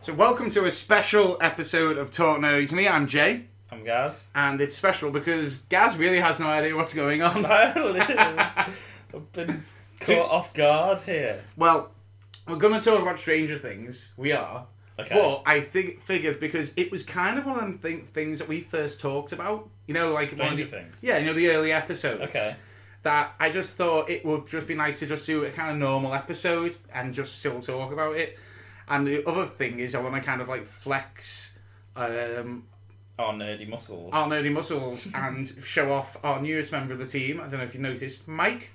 So, welcome to a special episode of Talk Nerdy to me. I'm Jay, I'm Gaz. and it's special because Gaz really has no idea what's going on. I've been caught off guard here. Well, we're going to talk about Stranger Things. We are. Okay. But I think figured because it was kind of one of them th- things that we first talked about. You know, like one of Stranger the, Things. Yeah, you know the early episodes. Okay. That I just thought it would just be nice to just do a kind of normal episode and just still talk about it. And the other thing is, I want to kind of like flex um, Oh, nerdy muscles. our nerdy muscles and show off our newest member of the team. I don't know if you noticed, Mike.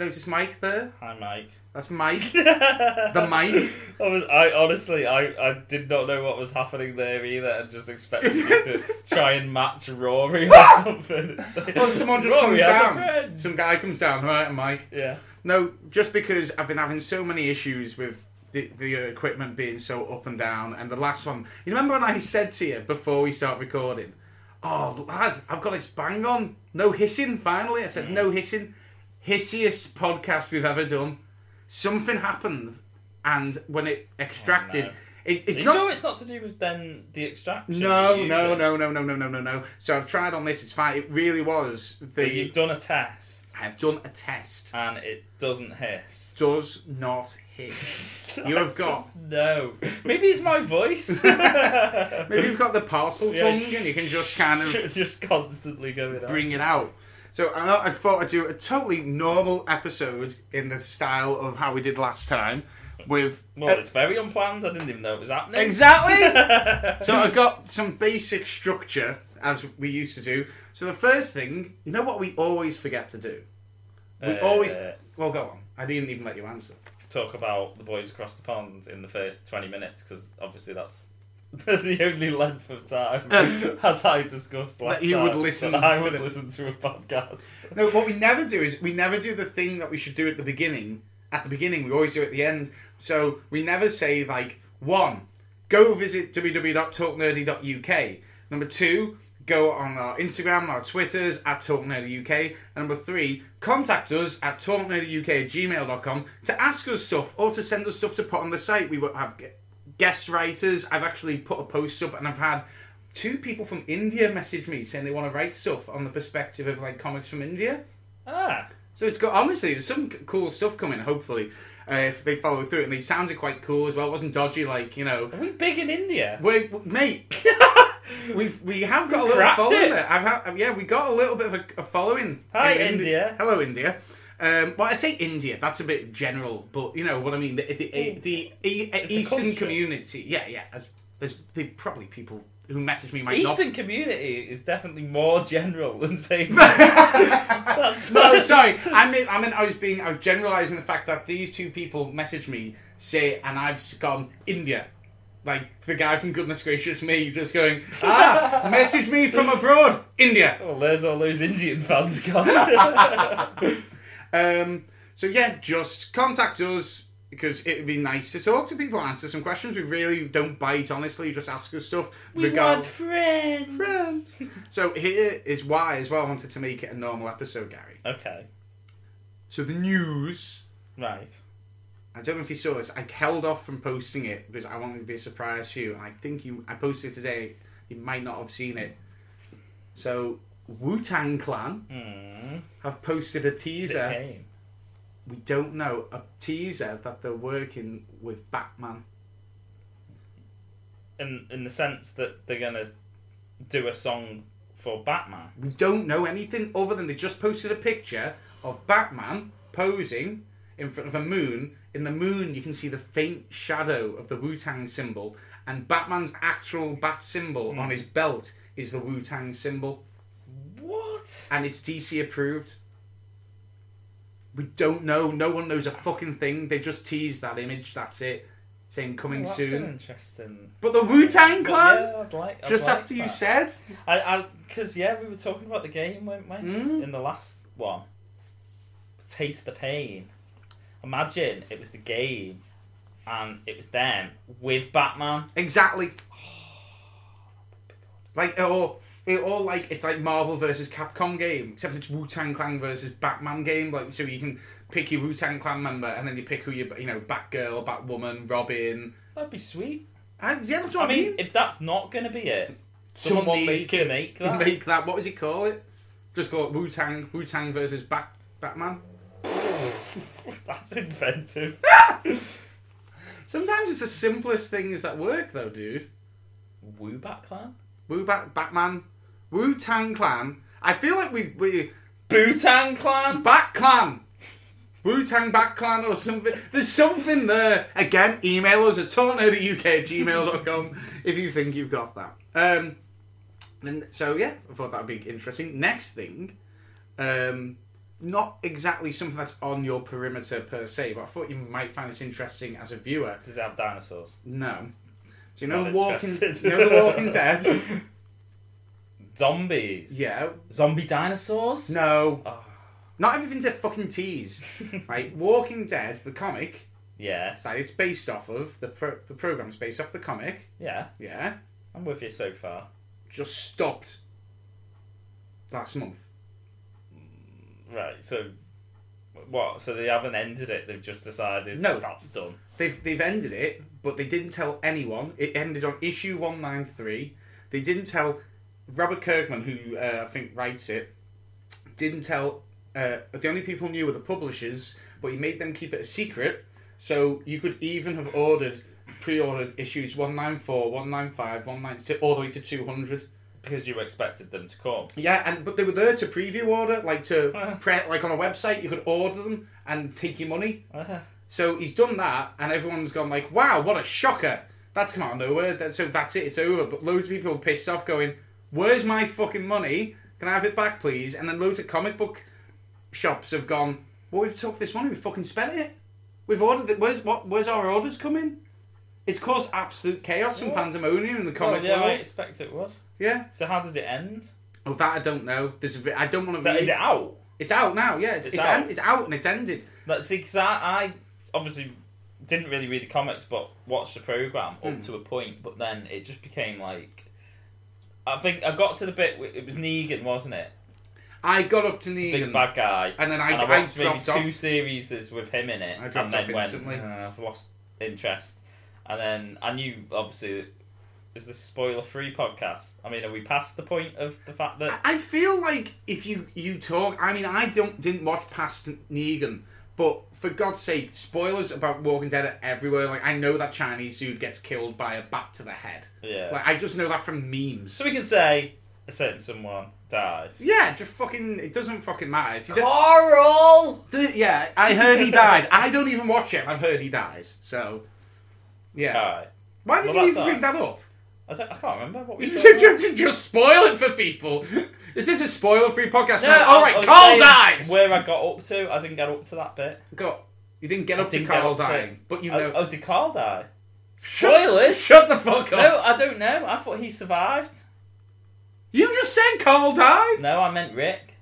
You noticed Mike there? Hi, Mike. That's Mike. the Mike. I was. I honestly, I, I did not know what was happening there either, and just expected you to try and match Rory or something. Well, someone just Rory comes down. Some guy comes down, right, and Mike. Yeah. No, just because I've been having so many issues with the, the equipment being so up and down, and the last one. You remember when I said to you before we start recording, "Oh, lad, I've got this bang on, no hissing." Finally, I said, Mm. "No hissing." Hissiest podcast we've ever done. Something happened, and when it extracted, Oh, no. it, Are it's you not. sure it's not to do with then the extraction? No, no, no, no, no, no, no, no, no. So I've tried on this. It's fine. It really was But the. You've done a test, I've done a test. and it doesn't hiss. Does not hiss. You have got- just- no. Maybe it's my voice. Maybe you've got the parcel Yeah. tongue and you can just kind of just constantly going on. bring it out. So I, I thought I'd do a totally normal episode in the style of how we did last time with Well, it's very unplanned. I didn't even know it was happening. exactly. so I got some basic structure as we used to do. So the first thing, you know what we always forget to do. We Uh, always well go on. I didn't even let you answer. talk about the boys across the pond in the first twenty minutes because obviously that's the only length of time, um, as I discussed last That you time, would listen that I to would the- listen to a podcast. No, what we never do is we never do the thing that we should do at the beginning. At the beginning, we always do it at the end. So we never say like one, go visit www.talknerdy.uk. Number two, go on our Instagram, our Twitters at talknerdyuk. And number three, contact us at talknerdyuk at gmail.com to ask us stuff or to send us stuff to put on the site. We will have guest writers. I've actually put a post up and I've had two people from India message me saying they want to write stuff on the perspective of like comics from India. Ah, So it's got honestly, there's some cool stuff coming. Hopefully, uh, if they follow through, and they sounded quite cool as well. It wasn't dodgy, like you know. are we big in India? Wait, mate, we've we have got a little following. I've had, yeah, we got a little bit of a, a following. Hi, in Indi- India. Hello, India. Um, well, I say India. That's a bit general, but you know what I mean. The the, the, the, Eastern community. Yeah, yeah. As, there's probably people who message me might not Eastern community is definitely more general than saying. That's no, sorry. I mean, I mean, I was being, I was generalising the fact that these two people messaged me, say, and I've gone India, like the guy from Goodness Gracious Me, just going, ah, message me from abroad, India. Well, there's all those Indian fans gone. Um, so yeah, just contact us because it would be nice to talk to people, answer some questions. We really don't bite, honestly. Just ask us stuff. we regard- want friends. friends. So here is why, as well, I wanted to make it a normal episode, Gary. Okay, So the news. right. I don't know if you saw this. I held off from posting it because I wanted to be a surprise for you. And I think you, I posted it today. You might not have seen it. So Wu Tang Clan Hmm. have posted a teaser. We don't know a teaser that they're working with Batman. in in the sense that they're gonna do a song for Batman. We don't know anything other than they just posted a picture of Batman posing in front of a moon. In the moon, you can see the faint shadow of the Wu Tang symbol, and Batman's actual bat symbol on his belt is the Wu Tang symbol, What? and it's DC approved. We don't know. No one knows a fucking thing. They just teased that image. That's it. Saying coming Well, that's soon. interesting. But the Wu Tang Clan. yeah, I'd like, I'd just like after you said. I, I, because yeah, we were talking about the game, weren't we? Mm. In the last one, taste the pain. Imagine it was the game, and it was them with Batman. Exactly. Like or it all like it's like Marvel versus Capcom game, except it's Wu Tang Clan versus Batman game. Like so you can pick your Wu Tang Clan member, and then you pick who you you know Batgirl, Batwoman, Robin. That'd be sweet. Yeah, that's what I I, mean, mean. if that's not going to be it, someone, needs to make that. Make that. What would you call it? Just call it Wu Tang. Wu Tang versus Bat Batman. that's inventive. Sometimes it's the simplest things that work, though, dude. Woo Batman? Wu Bat Batman, Wu Tang Clan. I feel like we we Bootang Clan? Bat Clan. Wu Tang Bat Clan or something. There's something there. Again, email us at talknerdyuk at gmail.com if you think you've got that. Um, and so, yeah, I thought that would be interesting. Next thing, um, not exactly something that's on your perimeter per se, but I thought you might find this interesting as a viewer. Does it have dinosaurs? No. Do you know Not the Walking? interested. You know the Walking Dead? Zombies? Yeah. Zombie dinosaurs? No. Oh, Not everything's a fucking tease. Right. Walking Dead, the comic yes. that it's based off of, the pro- the program's based off the comic. Yeah, Yeah. I'm with you so far. Just stopped last month. Right, so what? So they haven't ended it. They've just decided No. that's done. They've they've ended it, but they didn't tell anyone. It ended on issue one nine three. They didn't tell Robert Kirkman, who uh, I think writes it. Didn't tell. Uh, the only people knew were the publishers, but he made them keep it a secret. So you could even have ordered, pre-ordered issues 194, 195, 192, all the way to 200. Because you expected them to come. Yeah, and but they were there to preview order, like to Uh. pre- like on a website, you could order them and take your money. Uh, So he's done that, and everyone's gone like, "Wow, what a shocker! That's come out of nowhere." That, so that's it, it's over. But loads of people are pissed off, going, "Where's my fucking money? Can I have it back, please?" And then loads of comic book shops have gone, "Well, we've took this money, we've fucking spent it. We've ordered it. Where's what? Where's our orders coming?" It's caused absolute chaos and What? pandemonium in the comic well, yeah, I world. expect it was. Yeah. So how did it end? Oh, that I don't know. There's a bit, I don't want to So read. is it out? It's out now. Yeah, it's It's it's, out? it's out and it's ended. Let's see, because I, I obviously didn't really read the comics, but watched the program up Mm. to a point. But then it just became like, I think I got to the bit. where It was Negan, wasn't it? I got up to Negan. Big bad guy. and then I, I I, watched maybe dropped two off. series with him in it, I dropped and then off went, instantly. "Uh, I've lost interest. And then I knew, obviously, is this spoiler-free podcast? I mean, are we past the point of the fact that I feel like if you you talk, I mean, I don't didn't watch past Negan, but for God's sake, spoilers about Walking Dead are everywhere. Like I know that Chinese dude gets killed by a bat to the head. yeah? Like I just know that from memes. so we can say a certain someone dies. yeah, just fucking. It doesn't fucking matter if you don't. Carl. Do- Yeah, I heard he died. I don't even watch it. I've heard he dies. So, yeah. Alright. Why did you even bring uh, that up? I, I can't remember what we You said. should just, just spoil it for people. Is this a spoiler-free podcast? No, all right, Carl dies. Where I got up to, I didn't get up to that bit. Go. You didn't get I up to didn't get Carl to- dying, but you Oh, know. oh, did Carl die? Shut- Shut the fuck up. No, I don't know. I thought he survived. You just said Carl died. No, I meant Rick.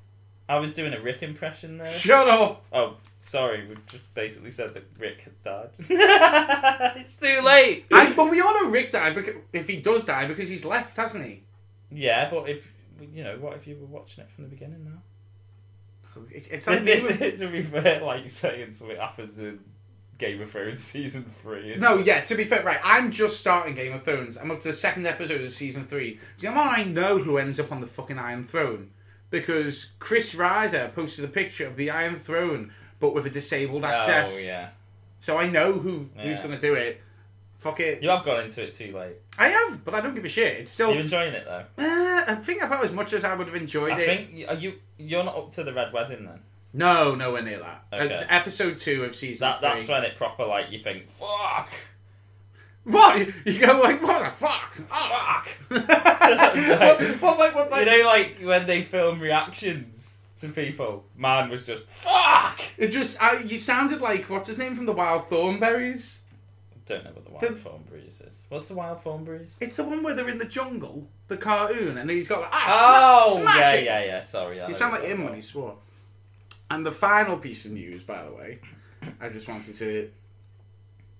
I was doing a Rick impression there. Shut up. Oh, sorry. We just basically said that Rick had died. it's too late. I, but we all know Rick died because if he does die because he's left, hasn't he? Yeah, but if you know, what if you were watching it from the beginning now? It, it's like me This with- to be fair, like you saying something happens in Game of Thrones season three. It's- No, yeah. To be fair, right. I'm just starting Game of Thrones. I'm up to the second episode of season three. Do you know how I know who ends up on the fucking Iron Throne? Because Chris Ryder posted a picture of the Iron Throne, but with a disabled access. Oh yeah, So I know who who's gonna do it. Fuck it. you have got into it too late. I have, but I don't give a shit. It's still. You're enjoying it though. Uh, I think about as much as I would have enjoyed I it. think are you you're not up to the Red Wedding then. No, nowhere near that. Okay. It's episode two of season That three. that's when it proper like you think fuck. What? You go like, what the fuck? Fuck. what, what, like, what, like, You know, like when they film reactions to people, man was just fuck. it just, I, you sounded like, what's his name from the Wild Thornberrys? I don't know what the wild The- breeze is. What's the wild Thornberrys? It's the one where they're in the jungle, the cartoon, and he's got like, ah, Oh sma- smash yeah, it. yeah, yeah. Sorry, You sound like him when he swore. And the final piece of news, by the way, I just wanted to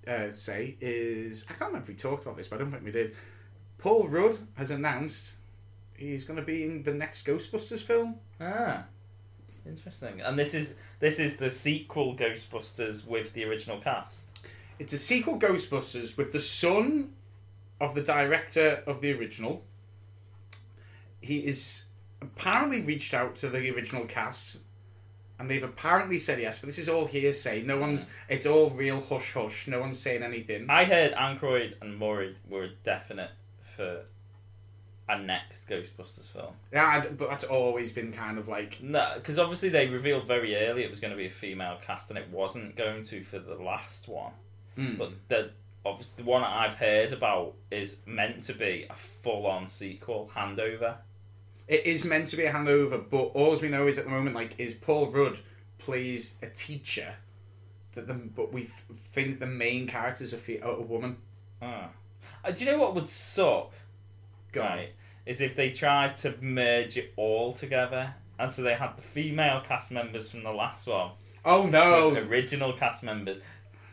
uh, say is I can't remember if we talked about this, but I don't think we did. Paul Rudd has announced he's going to be in the next Ghostbusters film. Ah, interesting. And this is this is the sequel Ghostbusters with the original cast. It's a sequel Ghostbusters with the son of the director of the original. He is apparently reached out to the original cast and they've apparently said yes, but this is all hearsay. No one's it's all real hush hush. No one's saying anything. I heard Aykroyd and Murray were definite for a next Ghostbusters film. Yeah, but that's always been kind of like No, because obviously they revealed very early it was going to be a female cast, and it wasn't going to for the last one. mm. But the obviously the one I've heard about is meant to be a full-on sequel handover. it is meant to be a handover, but all we know is at the moment like is Paul Rudd plays a teacher that the but we think the main character is a, fe- a woman. Ah. Uh, do you know what would suck? Go right, is if they tried to merge it all together, and so they had the female cast members from the last one, Oh no, the original cast members.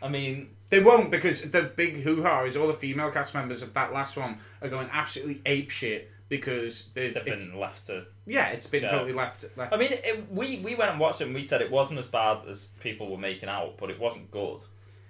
I mean, They won't because the big hoo ha is all the female cast members of that last one are going absolutely ape shit because they've, they've been left to. yeah it's been Yeah. totally left left. I mean, it, we we went and watched it, and we said it wasn't as bad as people were making out, but it wasn't good.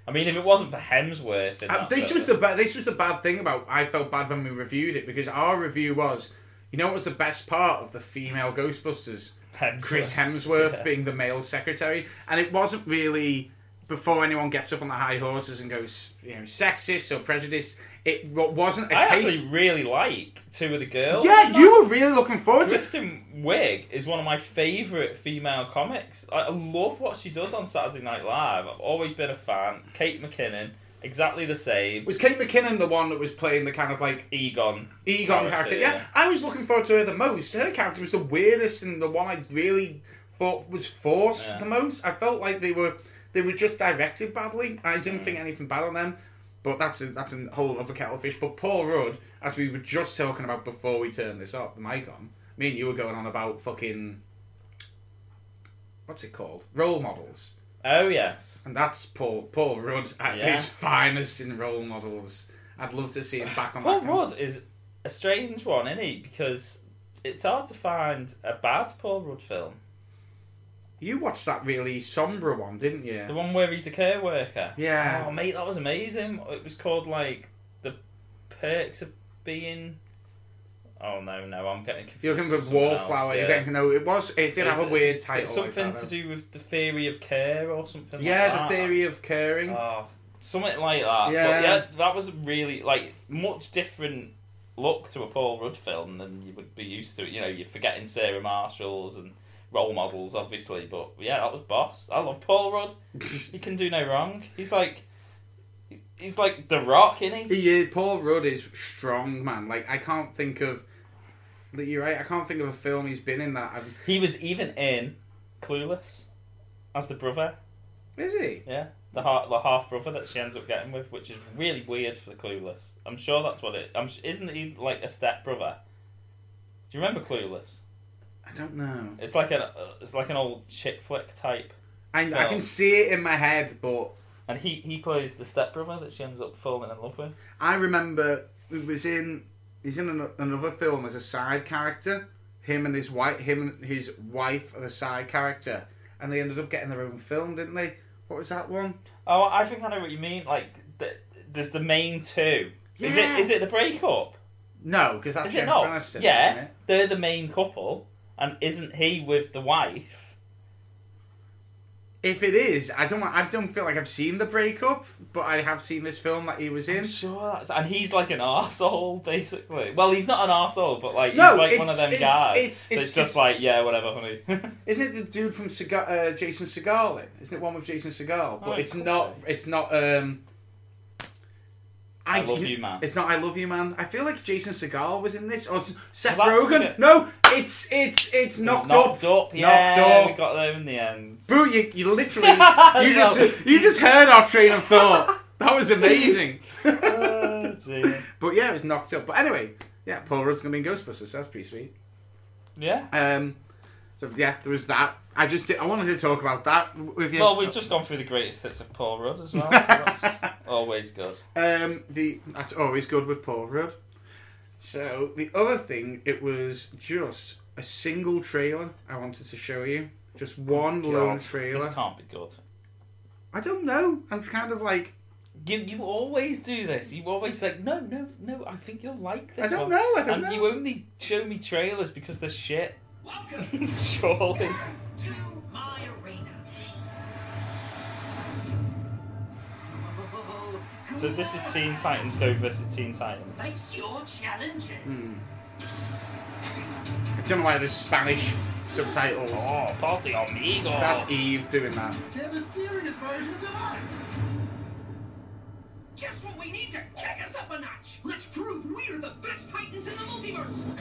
I mean, if it wasn't for Hemsworth, Uh, this was the ba- this was the bad thing about I felt bad when we reviewed it because our review was you know what was the best part of the female Ghostbusters Hemsworth. Chris Hemsworth Yeah. being the male secretary and it wasn't really before anyone gets up on the high horses and goes you know sexist or prejudiced it wasn't a I case actually really like two of the girls. yeah in you were really looking forward to it Kristen Wiig is one of my favourite female comics. I I love what she does on Saturday Night Live. I've always been a fan. Kate McKinnon, exactly the same. was Kate McKinnon the one that was playing the kind of like Egon. Egon Character, character. Yeah, yeah. I was looking forward to her the most. Her character was the weirdest and the one I really thought was forced Yeah. the most. I felt like they were they were just directed badly. I didn't Mm. think anything bad on them, but that's a that's a whole other kettle of fish. But Paul Rudd, as we were just talking about before we turned this up, the mic on, me and you were going on about fucking what's it called? Role models. Oh yes. And that's Paul Paul Rudd at Yeah. his finest in role models. I'd love to see him back on Paul that. Rudd is a strange one, isn't he? Because it's hard to find a bad Paul Rudd film. You watched that really somber one, didn't you? The one where he's a care worker. Yeah. Oh mate, that was amazing. It was called like the perks of being. Oh no, no, I'm getting confused. You're with else, Wallflower. You're getting no. It was. It did have a weird title. something like that, to do with the theory of care or something. Yeah, like the theory of caring. Oh, something like that. Yeah. But yeah, that was really like much different look to a Paul Rudd film than you would be used to. You know, you're forgetting Sarah Marshalls and role models, obviously. But yeah, that was boss. I love Paul Rudd. He can do no wrong. He's like, he's like the Rock, isn't he? is. Paul Rudd is strong, man. Like I can't think of. You're right. I can't think of a film he's been in that. I've, He was even in Clueless as the brother. is he? Yeah, the half the half brother that she ends up getting with, which is really weird for the Clueless. I'm sure that's what it. I'm, isn't he like a step brother? Do you remember Clueless? I don't know. It's like an uh, it's like an old chick flick type, I, I can see it in my head, but and he he plays the step brother that she ends up falling in love with. I remember it was in. He's in an, another film as a side character. Him and his wife. Him and his wife are the side character, and they ended up getting their own film, didn't they? What was that one? Oh, I think I know what you mean. Like the, there's the main two. Is Yeah. it is it the breakup? No, because that's Is it Jennifer not? Aniston. Yeah, isn't it? they're the main couple, and isn't he with the wife? If it is, I don't. I don't feel like I've seen the breakup, but I have seen this film that he was I'm in. sure that's and he's like an asshole, basically. Well, he's not an asshole, but like No, he's like one of them it's- guys it's- that's it's- just it's- like yeah, whatever, honey. Isn't it the dude from Seagal, uh, Jason Segel? In? Isn't it one with Jason Segel? But Oh, it's could not. It's not. Um, I love you, man. It's not. I love you, man. I feel like Jason Segel was in this, or S- Seth Well, Rogen. No, it's it's it's knocked, up. knocked up. up. Yeah, Knocked we got there in the end. Bro, you, you literally you just you just heard our train of thought. That was amazing. Oh, but yeah, it was knocked up. But anyway, yeah, Paul Rudd's gonna be in Ghostbusters. So that's pretty sweet. yeah. Um, So yeah, there was that. I just did, I wanted to talk about that with you. Well, we've just gone through the greatest hits of Paul Rudd as well. So that's always good. Um, the that's always good with Paul Rudd. So the other thing, it was just a single trailer I wanted to show you. Just oh one lone trailer. This can't be good. I don't know. I'm kind of like You you always do this. You always like no no no. I think you'll like this. I don't one." know. I don't and know. you only show me trailers because they're shit. Welcome Surely. to my So this is Teen Titans Go versus Teen Titans. Face your challenges. Hmm. I don't know why there's Spanish subtitles. Oh, party amigo. That's Eve doing that. They're the serious versions of us. Just what we need to kick us up a notch. Let's prove we're the best titans in the multiverse.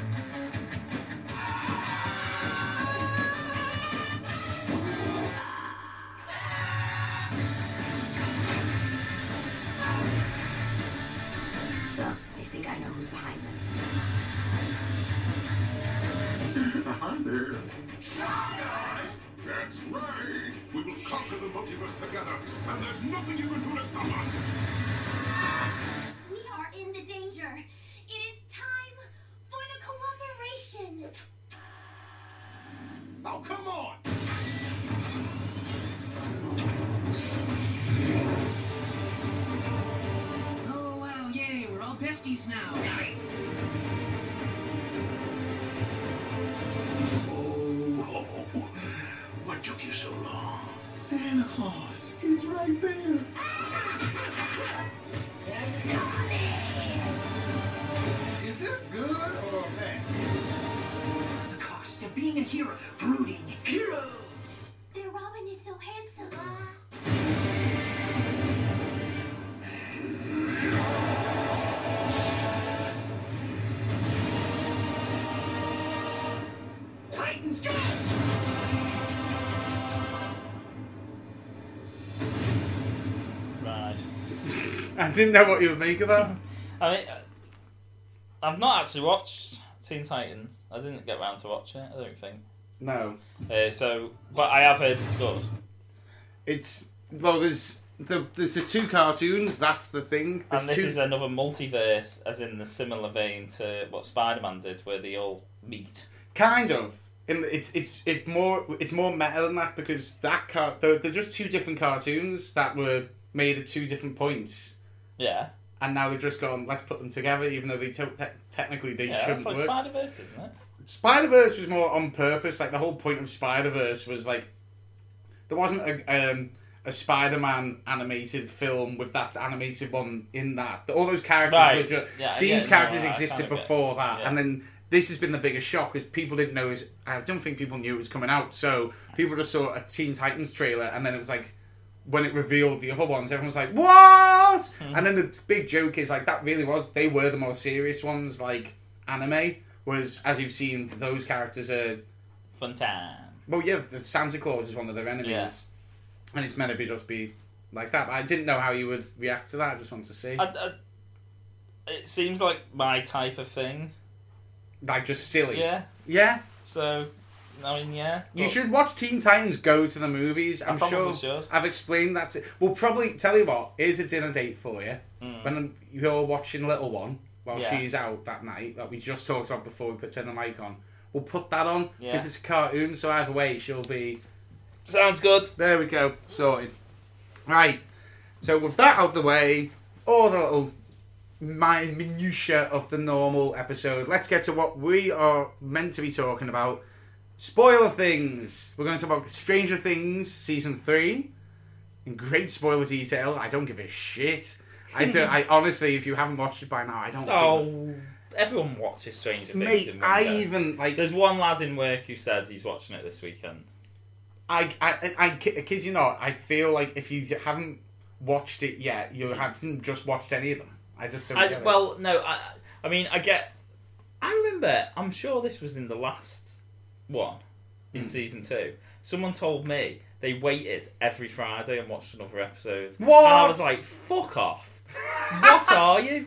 I'm there. Guys, that's right. We will conquer the multiverse together, and there's nothing you can do to stop us. We are in the danger. It is time for the cooperation. Oh, come on! Oh wow, yay, we're all besties now. Took you so long? Santa Claus. He's right there. Is this good or bad? The cost of being a hero. Brooding heroes. Their Robin is so handsome. Titans go! I didn't know what you would make of that. I mean, uh, I've not actually watched Teen Titans. I didn't get round to watching it. I don't think. No, Uh, so, but I have heard it's good. it's well. There's the there's the two cartoons. That's the thing. There's And this two. is another multiverse, as in the similar vein to what Spider-Man did, where they all meet. Kind of. In it's it's it's more it's more meta than that because that car they're, they're just two different cartoons that were made at two different points, Yeah, and now they've just gone let's put them together, even though they te- te- technically they yeah, that's shouldn't like work. Spider-Verse, isn't it? Spider Verse was more on purpose. Like the whole point of Spider Verse was like there wasn't a um, a Spider Man animated film with that animated one in that. All those characters Right. were just Yeah, these characters existed before that, yeah. and then this has been the biggest shock because people didn't know. It was, I don't think people knew it was coming out, so people just saw a Teen Titans trailer, and then it was like. When it revealed the other ones, everyone was like, "What?" Hmm. And then the big joke is like that really was they were the more serious ones, like anime. Was as you've seen, those characters are Fun time. well, yeah, the Santa Claus is one of their enemies, Yeah. and it's meant to be just be like that. But I didn't know how you would react to that. I just wanted to see, I, I, it seems like my type of thing. like just silly. Yeah. yeah. So, I mean, yeah. You should watch Teen Titans Go to the movies. I'm sure should. I've explained that. To, we'll probably tell you what. Here's a dinner date for you. Mm. When you're watching Little One while Yeah. she's out that night that we just talked about before we put turn the mic on. We'll put that on because Yeah. it's a cartoon. So either way, she'll be Sounds good. There we go. Sorted. Right. So with that out of the way, all the little mi- minutiae of the normal episode, let's get to what we are meant to be talking about. Spoiler things. We're going to talk about Stranger Things season three in great spoiler detail. I don't give a shit. I do, I honestly, if you haven't watched it by now, I don't. Oh, everyone watches Stranger Things. Mate, I go. even like There's one lad in work who said he's watching it this weekend. I, I, I, I kid you not. I feel like if you haven't watched it yet, you haven't just watched any of them. I just don't. I, well, no, I, I mean, I get. I remember. I'm sure this was in the last one in Hmm. season two. Someone told me they waited every Friday and watched another episode. What? And I was like, "Fuck off! what are you?"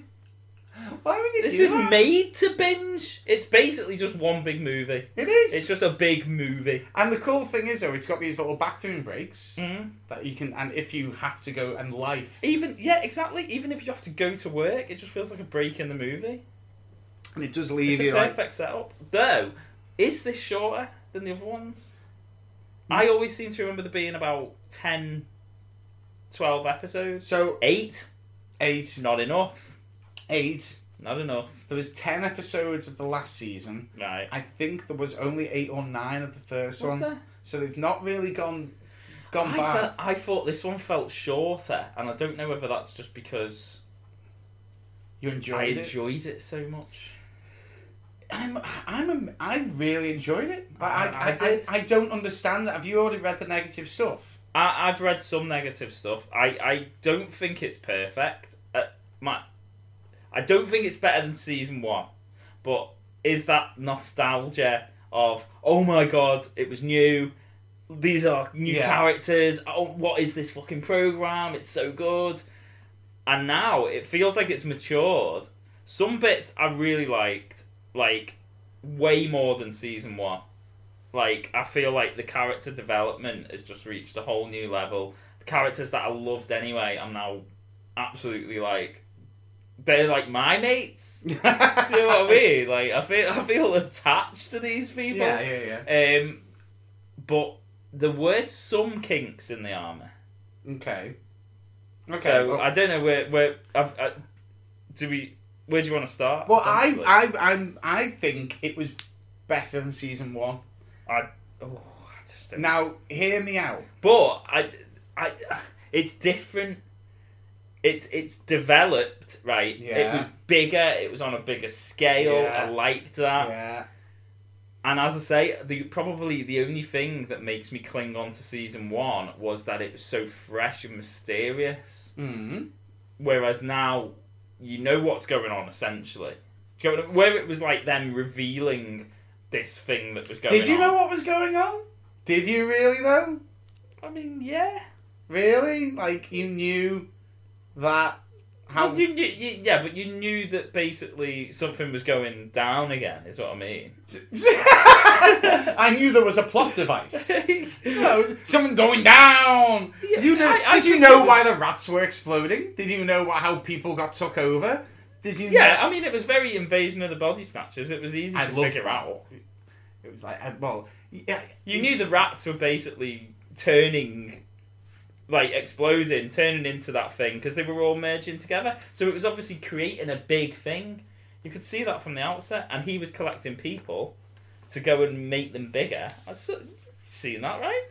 Why would you doing This is that? made to binge. It's basically just one big movie. It is. It's just a big movie. And the cool thing is, though, it's got these little bathroom breaks Mm. that you can, and if you have to go and life, Even yeah, exactly. Even if you have to go to work, it just feels like a break in the movie. and it does It's leave a you like, perfect setup. Though, is this shorter than the other ones? Mm. I always seem to remember there being about 10, 12 episodes. so Eight, eight, not enough. eight. Not enough. There was ten episodes of the last season. Right. I think there was only eight or nine of the first Was one. there? So they've not really gone gone I, bad. felt, I thought this one felt shorter, and I don't know whether that's just because You I it. enjoyed it so much. I'm, I'm, a, I really enjoyed it. I, I, I- I I. I, don't understand that. Have you already read the negative stuff? I, I've read some negative stuff. I, I don't think it's perfect. Uh, my, I don't think it's better than season one. But is that nostalgia of oh my god, it was new. These are new Yeah. characters. Oh, what is this fucking program? It's so good. And now it feels like it's matured. Some bits I really liked, like way more than season one. Like I feel like the character development has just reached a whole new level. The characters that I loved anyway, I'm now absolutely like they're like my mates. You know what I mean? Like I feel I feel attached to these people. Yeah, yeah, yeah. Um, but there were some kinks in the armor. Okay. Okay. So well, I don't know where where I've, I, do we where do you want to start? well, I. I, I'm, I think it was better than season one. I oh, I just don't Now, hear me out. But I, I, it's different. It's it's developed right. It Yeah. was bigger. It was on a bigger scale. Yeah. I liked that. Yeah. And as I say, the probably the only thing that makes me cling on to season one was that it was so fresh and mysterious. Mm. Whereas now, you know what's going on essentially. Do you know what I- Where it was like them revealing this thing that was going. Did you on. know what was going on? Did you really though? I mean, yeah. Really? Like you knew that how? Well, you, you, yeah, but you knew that basically something was going down again. Is what I mean. I knew there was a plot device. No, something going down. Yeah, Did you know? I- I did you know was- why the rats were exploding? Did you know how people got took over? Did you? Yeah, know? I mean, it was very invasion of the body snatchers. It was easy I to figure that. out. It was like, well, yeah. You knew the rats were basically turning, like exploding, turning into that thing because they were all merging together. So it was obviously creating a big thing. You could see that from the outset, and he was collecting people to go and make them bigger. I saw, seen that, right?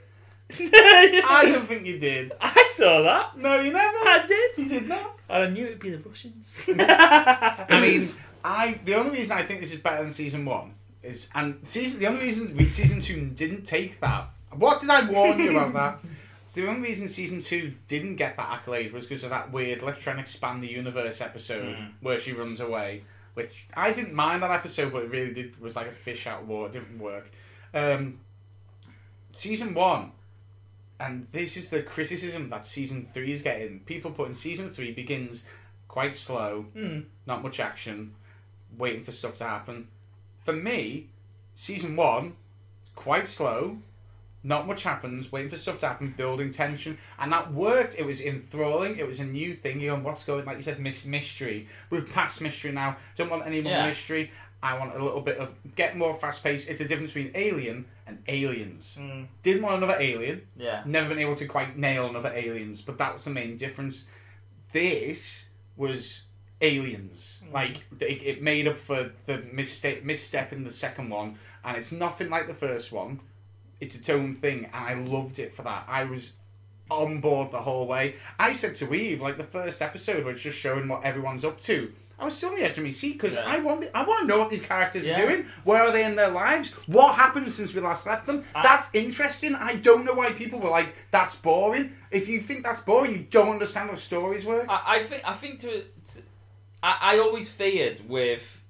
I don't think you did. I saw that. No, you never. I did. You did not. And I knew it'd be the Russians. I mean, I the only reason I think this is better than season one is, and season the only reason we season two didn't take that. What did I warn you about that? The only reason season two didn't get that accolade was because of that weird "Let's try and expand the universe" episode Mm. where she runs away, which I didn't mind that episode, but it really did was like a fish out of water. It didn't work. Um, season one, and this is the criticism that season three is getting. People putting season three begins quite slow Hmm. not much action, waiting for stuff to happen. For me, season one, quite slow, not much happens, waiting for stuff to happen, building tension, and that worked. It was enthralling. It was a new thing. You know, what's going? Like you said, miss mystery. We've passed mystery now. Don't want any more Yeah. mystery. I want a little bit of get more fast pace. It's a difference between Alien and Aliens. Mm, Didn't want another Alien. yeah. Never been able to quite nail another Aliens, but that was the main difference. This was Aliens. Like it, it made up for the misstep misstep in the second one, and it's nothing like the first one. It's its own thing, and I loved it for that. I was on board the whole way. I said to Eve, like the first episode, where it's just showing what everyone's up to. I was still on the edge of my seat because Yeah. I want I want to know what these characters Yeah. are doing. Where are they in their lives? What happened since we last left them? I- that's interesting. I don't know why people were like, "That's boring." If you think that's boring, you don't understand how stories work. I, I think I think to, to I, I always feared with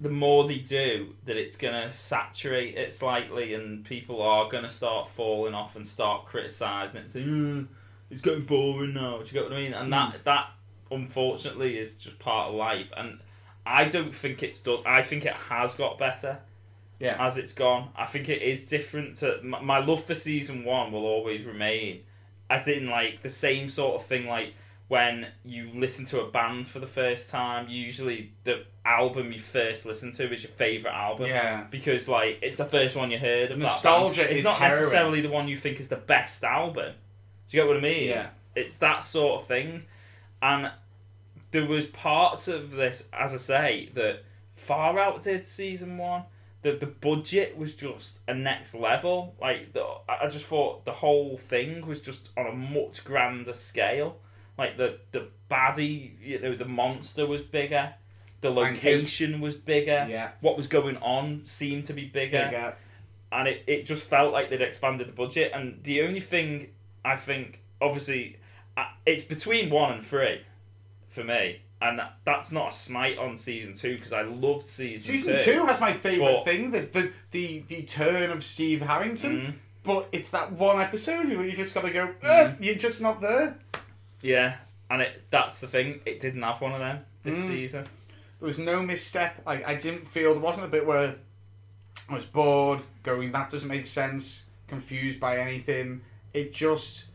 the more they do that it's gonna saturate it slightly and people are gonna start falling off and start criticising it saying "Uh, it's getting boring now do you get what I mean and that that unfortunately is just part of life, and I don't think it's done. I think it has got better Yeah. as it's gone. I think it is different. To my, my love for season one will always remain, as in like the same sort of thing. Like when you listen to a band for the first time, usually the album you first listen to is your favorite album. Yeah. Because like it's the first one you heard of that Nostalgia band. It's is not harrowing. necessarily the one you think is the best album. Do you get what I mean? Yeah. It's that sort of thing, and there was parts of this, as I say, that far outdid season one. The the budget was just a next level. Like the, I I just thought the whole thing was just on a much grander scale. Like the the baddie, you know, the monster was bigger. The location was bigger. Yeah. What was going on seemed to be bigger Bigger. and it, it just felt like they'd expanded the budget. And the only thing I think, obviously, uh, it's between one and three for me, and that's not a smite on season two because I loved season, Season two has my favourite But- thing. There's the, the the turn of Steve Harrington, Mhm. but it's that one episode where you just got to go. "Eh, You're just not there. Yeah, and it that's the thing. It didn't have one of them this Mm. season. There was no misstep. I, I didn't feel there wasn't a bit where I was bored, going that doesn't make sense, confused by anything. It just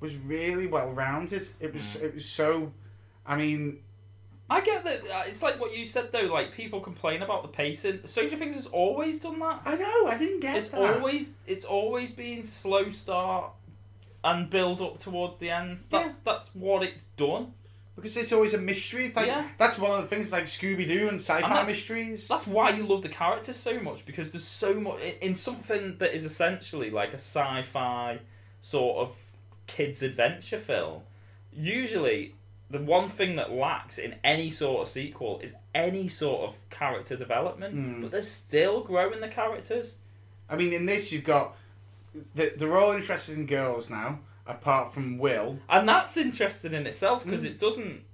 was really well rounded. It was Mm. it was so. I mean, I get that. uh, It's like what you said though. Like people complain about the pacing. Stranger Things has always done that. I know I didn't get It's that. always it's always been slow start and build up towards the end. That's that's what it's done. Because it's always a mystery. It's like Yeah. that's one of the things like Scooby Doo and sci-fi that's- mysteries. That's why you love the characters so much because there's so much in in something that is essentially like a sci-fi sort of kids adventure film. Usually, the one thing that lacks in any sort of sequel is any sort of character development. Mm. But they're still growing the characters. I mean, in this you've got they're all interested in girls now, apart from Will. And that's interesting in itself because Mm. it doesn't.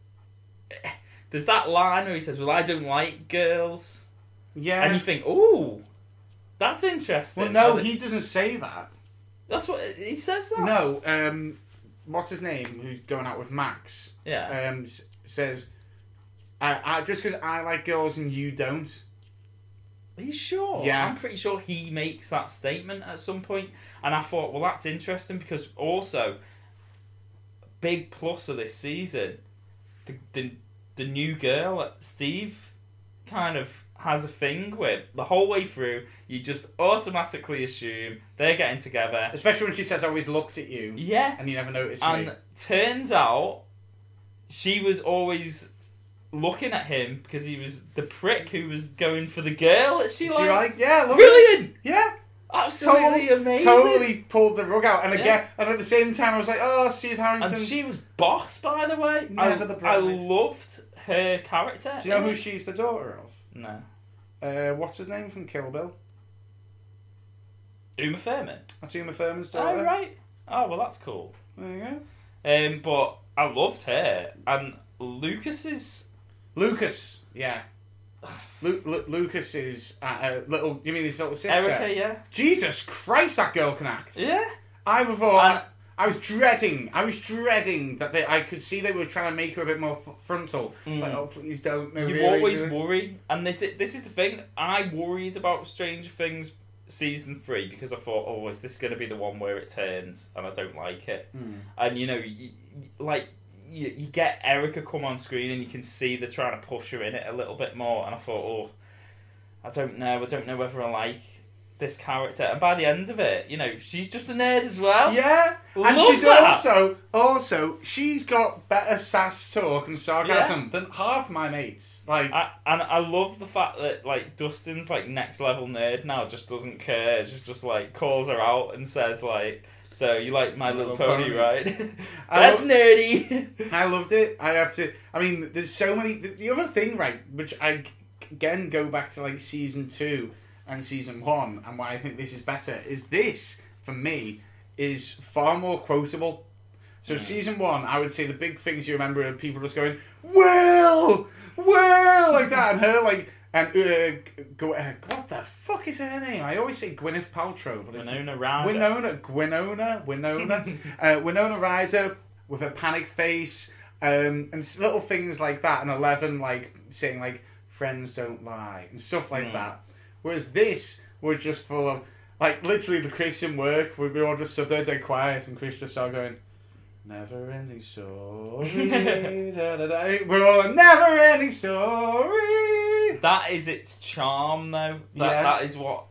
There's that line where he says, "Well, I don't like girls," Yeah. and you think, "Ooh, that's interesting." well, no, And it- he doesn't say that. That's what he says. That. No, um, what's his name? Who's going out with Max? Yeah. Um, says, I, I just because I like girls and you don't. Are you sure? Yeah. I'm pretty sure he makes that statement at some point, and I thought, well, that's interesting because also, big plus of this season, the the, the new girl Steve kind of has a thing with the whole way through. You just automatically assume they're getting together. Especially when she says, "I always looked at you," Yeah, and you never noticed and me. turns out she was always looking at him because he was the prick who was going for the girl that she She liked. like, yeah, look, Brilliant! yeah, Absolutely totally, amazing. totally pulled the rug out. And Yeah. again, and at the same time, I was like, "Oh, Steve Harrington." And she was boss, by the way. I, Never the I loved her character. Do you know who she's the daughter of? No. Uh, what's his name from Kill Bill? Uma Thurman. That's Uma Thurman's daughter. Oh, right. Oh, well, that's cool. There you go. Um, but I loved her. And Lucas's. Lucas, yeah. Lu- Lu- Lucas is uh, uh, little. You mean his little sister? Erica, yeah. Jesus Christ, that girl can act. Yeah. I thought And- I, was dreading. I was dreading that they. I could see they were trying to make her a bit more f- frontal. It's like, Mm. oh, please don't. No, You really, always really. worry. And this is, this is the thing. I worried about Stranger Things season three because I thought, oh, is this going to be the one where it turns and I don't like it? Mm. And, you know, like. You, you get Erica come on screen and you can see they're trying to push her in it a little bit more and I thought oh I don't know I don't know whether I like this character and by the end of it you know she's just a nerd as well Yeah, and Love she's that. also also she's got better sass talk and sarcasm than half my mates. Like, I, and I love the fact that like Dustin's like next level nerd now just doesn't care just just like calls her out and says like so you like My Little, Little Pony, Pony. right that's nerdy I loved it. I have to. I mean, there's so many. The, the other thing, right, which I again go back to like season two and season one, and why I think this is better is this for me is far more quotable. So season one, I would say the big things you remember are people just going, "Well, well," like that, and her like. And uh, go, uh, what the fuck is her name? I always say Gwyneth Paltrow, but it's Winona Ryder. Winona, Winona, Winona, uh, Winona Ryder with a panic face Um, and little things like that, and Eleven like saying like friends don't lie and stuff like Mm. that. Whereas this was just full of like literally the Christian work. We we all just stood there dead quiet, and Chris just started going. Never ending story. da, da, da. We're all a never ending story. That is its charm, though. That, Yeah. that is what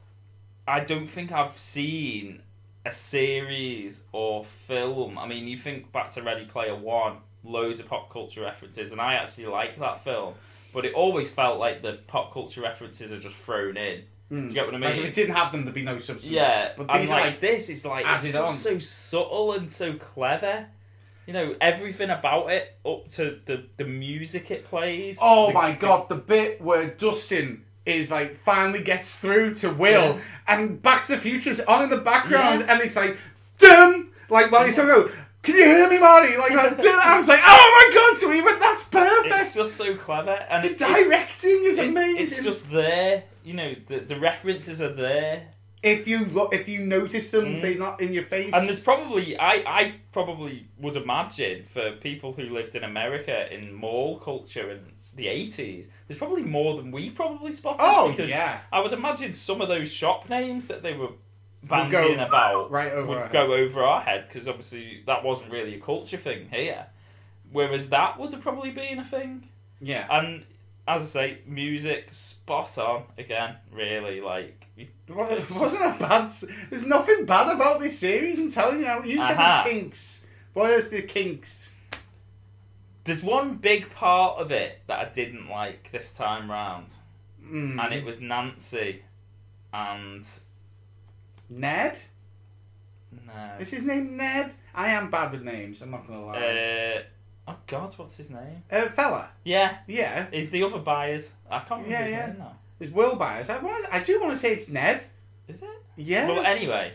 I don't think I've seen a series or film. I mean, you think back to Ready Player One, loads of pop culture references, and I actually like that film. But it always felt like the pop culture references are just thrown in. Do you hmm. get what I mean? Like if it didn't have them, there'd be no substance. Yeah, but and like, are like this, it's like it's so subtle and so clever. You know everything about it, up to the the music it plays. Oh the- my god, the bit where Dustin is like finally gets through to Will Yeah. and Back to the Future's on in the background Yeah. and it's like dum like Marty Solo, can you hear me, Marty? Like dum. I was like, oh my god, to even that's perfect. It's just so clever, and the it- directing is it- amazing. It's just there. You know, the the references are there, if you look, if you notice them, Mm. they're not in your face. and there's probably I I probably would imagine for people who lived in America in mall culture in the eighties, there's probably more than we probably spotted. oh because yeah, I would imagine some of those shop names that they were bandying go about right over. would go over our head because obviously that wasn't really a culture thing here. Whereas that would have probably been a thing. Yeah. And as I say, music spot on again. Really, like It wasn't a bad. There's nothing bad about this series. I'm telling you. You said Aha. there's kinks. What is the kinks? there's one big part of it that I didn't like this time round, Mm. and it was Nancy, and Ned. no, Is his name Ned? I am bad with names. I'm not gonna lie. uh, oh God, what's his name? Uh, fella. Yeah, Yeah. is the other Byers? I can't remember Yeah, his yeah. name now. There's Will Byers. I want. I do want to say it's Ned. Is it? Yeah. Well, anyway,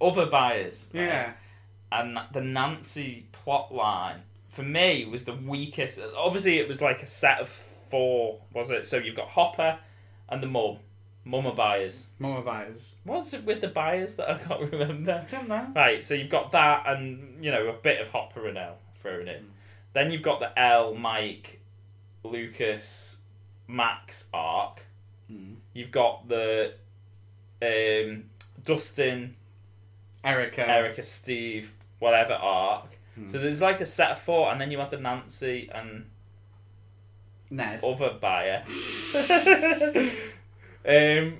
other Byers. right? yeah. and the Nancy plot line for me was the weakest. Obviously, it was like a set of four, was it? So you've got Hopper and the mum, mama Byers. Mama Byers. What's it with the Byers that I can't remember? I don't know. Right, so you've got that, and you know a bit of Hopper and El thrown in. Mm. Then you've got the El, Mike, Lucas, Max arc. You've got the um, Dustin, Erica. Erica, Steve, whatever arc. Hmm. So there's like a set of four, and then you have the Nancy and Ned. other buyer. um,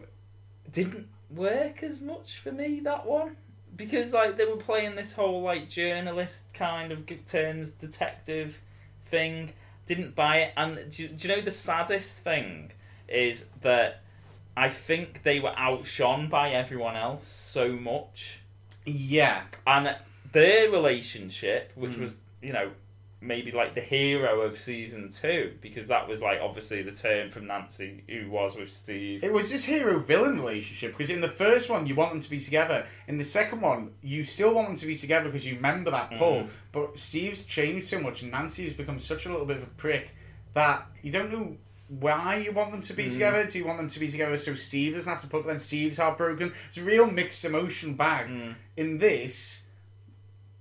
didn't work as much for me that one because like they were playing this whole like journalist kind of turns detective thing. Didn't buy it, and do, do you know the saddest thing is that I think they were outshone by everyone else so much Yeah. and their relationship, which Mm. was you know maybe like the hero of season two, because that was like obviously the turn from Nancy who was with Steve. It was this hero villain relationship because in the first one you want them to be together. In the second one you still want them to be together because you remember that pull. Mhm. But Steve's changed so much and Nancy has become such a little bit of a prick that you don't know why you want them to be Mm. together. Do you want them to be together so Steve doesn't have to put? Then Steve's heartbroken. It's a real mixed emotion bag. Mm. In this,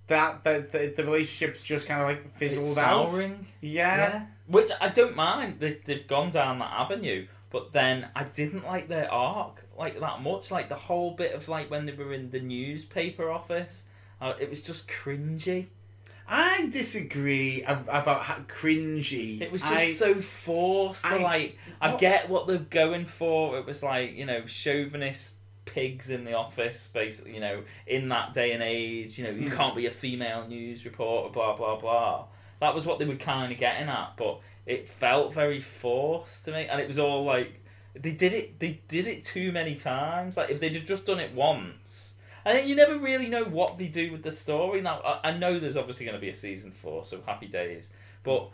that the, the the relationship's just kind of like fizzled It's out. souring. Yeah. Yeah. Which I don't mind. They, they've gone down that avenue. But then I didn't like their arc like that much. Like the whole bit of like when they were in the newspaper office. Uh, it was just cringy. I disagree ab- about how cringy. It was just I, so forced. I- like I get what they're going for. It was like you know chauvinist pigs in the office, basically. You know, in that day and age, you know, you Hmm. can't be a female news reporter. Blah blah blah. That was what they were kind of getting at, but it felt very forced to me, and it was all like they did it. They did it too many times. Like if they'd have just done it once. And then you never really know what they do with the story. Now, I, I know there's obviously going to be a season four, so happy days. But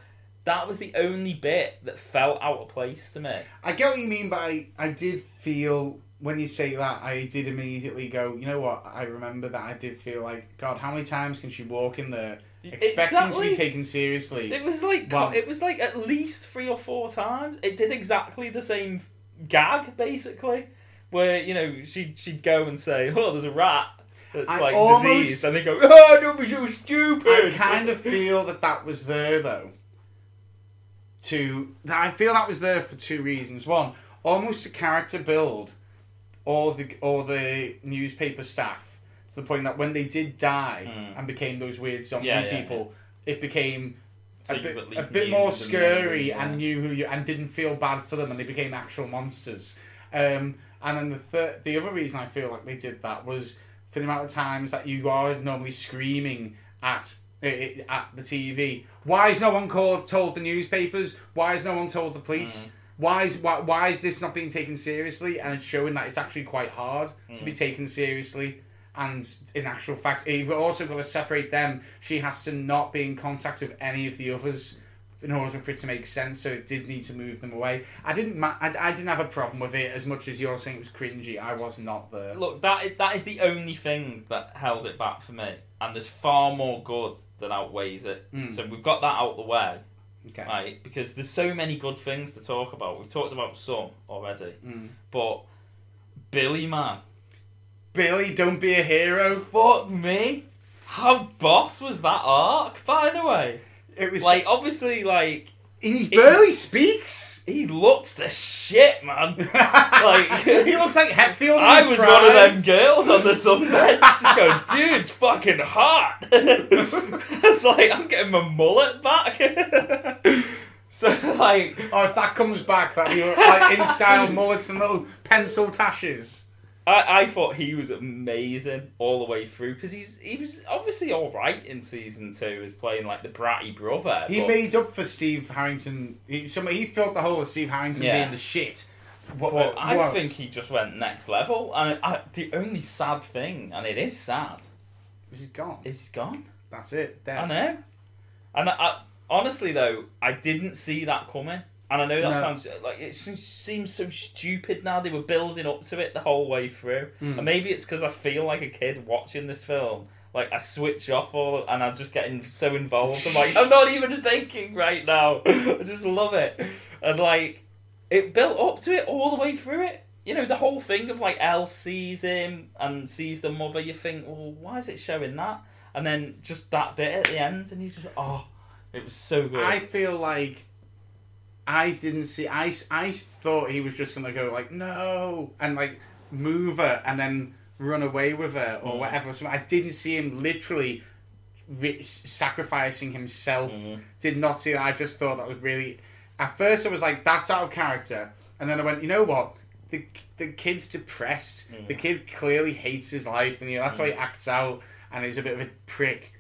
that was the only bit that felt out of place to me. I get what you mean, but I, I did feel when you say that, I did immediately go. You know what? I remember that I did feel like God. How many times can she walk in there expecting to be taken seriously? It was like Well- it was like at least three or four times. It did exactly the same gag, basically, where you know she'd she'd go and say, "Oh, there's a rat," that's I like almost- disease, and they go, "Oh, don't be so stupid." I kind of feel that that was there though. To that I feel that was there for two reasons. One, almost a character build all the all the newspaper staff to the point that when they did die Mm. and became those weird zombie Yeah, yeah, people, it became So a bit, a bit more scary yeah. and knew who you and didn't feel bad for them and they became actual monsters. Um, and then the third, the other reason I feel like they did that was for the amount of times that you are normally screaming at at the TV. Why is no one called told the newspapers? Why is no one told the police? Mm. Why is why, why is this not being taken seriously? And it's showing that it's actually quite hard to Mm. be taken seriously. And in actual fact, you've also got to separate them. She has to not be in contact with any of the others in order for it to make sense. So it did need to move them away. I didn't. Ma- I, I didn't have a problem with it as much as you're saying it was cringy. I was not there. Look, that is, that is the only thing that held it back for me, and there's far more good that outweighs it. Mm. So we've got that out the way, Okay. right? Because there's so many good things to talk about. We've talked about some already, Mm. but Billy man, Billy, don't be a hero. fuck me, how boss was that arc? By the way, It was like obviously, like and he barely speaks. he looks the shit, man. Like- he looks like Hetfield. I was prime. one of them girls on the sunbed just going, dude, it's fucking hot. it's like, I'm getting my mullet back. so, like, Oh, if that comes back, that be like in style mullets and little pencil tashes. I, I thought he was amazing all the way through because he's he was obviously all right in season two as playing like the bratty brother. He but- made up for Steve Harrington. He, some, he filled the hole of Steve Harrington Yeah. being the shit. What, but what I was. think he just went next level. And I, the only sad thing, and it is sad, is he's gone. is he's gone. That's it. Dead. I know. And I, I, honestly, though, I didn't see that coming. And I know that No. sounds like it seems so stupid now. They were building up to it the whole way through, Hmm. and maybe it's because I feel like a kid watching this film. Like I switch off all, and I'm just getting so involved. I'm like, I'm not even thinking right now. I just love it, and like it built up to it all the way through it. You know, the whole thing of like El sees him and sees the mother. You think, well, why is it showing that? And then just that bit at the end, and he's just, oh, it was so good. I feel like I didn't see. I, I thought he was just gonna go like no and like move her and then run away with her or Mm. whatever. So I didn't see him literally ri- sacrificing himself. Mhm. Did not see that. I just thought that was really. At first, I was like, "That's out of character," and then I went, "You know what? The the kid's depressed. Mm. The kid clearly hates his life, and you know, that's why he acts out and is a bit of a prick."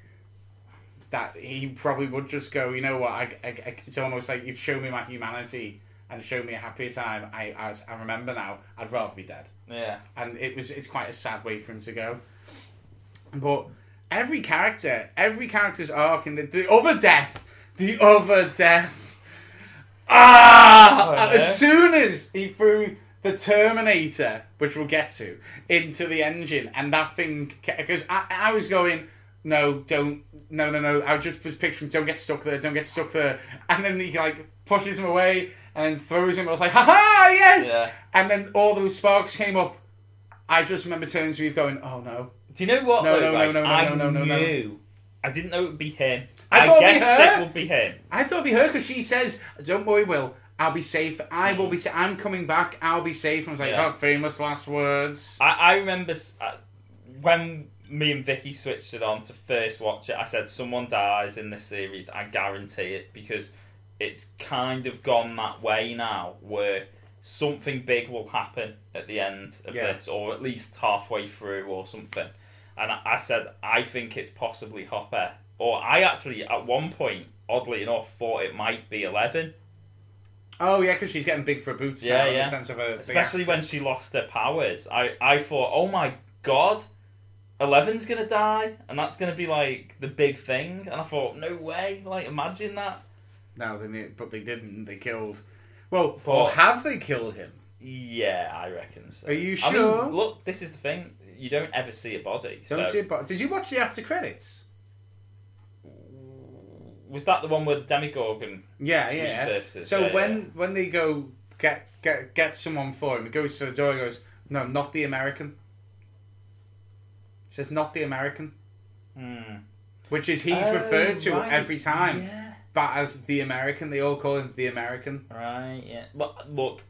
That he probably would just go, you know what? I, I, I- it's almost like you've shown me my humanity and shown me a happier time. I, I, I remember now. I'd rather be dead yeah. and it was it's quite a sad way for him to go. But every character, every character's arc, and the, the other death, the other death. Ah! Oh, yeah. As soon as he threw the Terminator, which we'll get to, into the engine, and that thing, because I, I was going, no, don't, no, no, no. I just was picturing, don't get stuck there, don't get stuck there, and then he like pushes him away and throws him. I was like, ha ha, yes! Yeah. And then all those sparks came up. I just remember turning to Eve going, oh no. Do you know what? No, though? no, no, Like, no, no, I no, no, no, no. knew. I didn't know it would be him. I I, thought her. it would be him. I thought it'd be her because she says, don't worry, Will. I'll be safe. I will be safe. I'm coming back. I'll be safe. And I was like, Yeah. oh, famous last words. I, I remember uh, when me and Vicky switched it on to first watch it. I said, "Someone dies in this series. I guarantee it because it's kind of gone that way now, where something big will happen at the end of Yeah. this, or at least halfway through, or something." And I, said, "I think it's possibly Hopper." Or I actually, at one point, oddly enough, thought it might be Eleven. Oh, yeah, because she's getting big for boots Yeah, now in yeah. the sense of a. especially when she lost her powers. I, I thought, oh my god, Eleven's gonna die, and that's gonna be like the big thing. And I thought, no way, like imagine that. No, they didn't, but they didn't. They killed. Well, But- or have they killed him? Yeah, I reckon so. Are you I sure? mean, look, this is the thing. You don't ever see a body. Don't so see it, but did you watch the after credits? was that the one where the Demogorgon? Yeah, yeah. Resurfaces, So yeah, when yeah. when they go get get get someone for him, he goes to the door. and goes, no, not the American. He says not the American, Hmm. which is he's Oh, referred to right. every time, Yeah. but as the American. They all call him the American. Right, yeah. But look,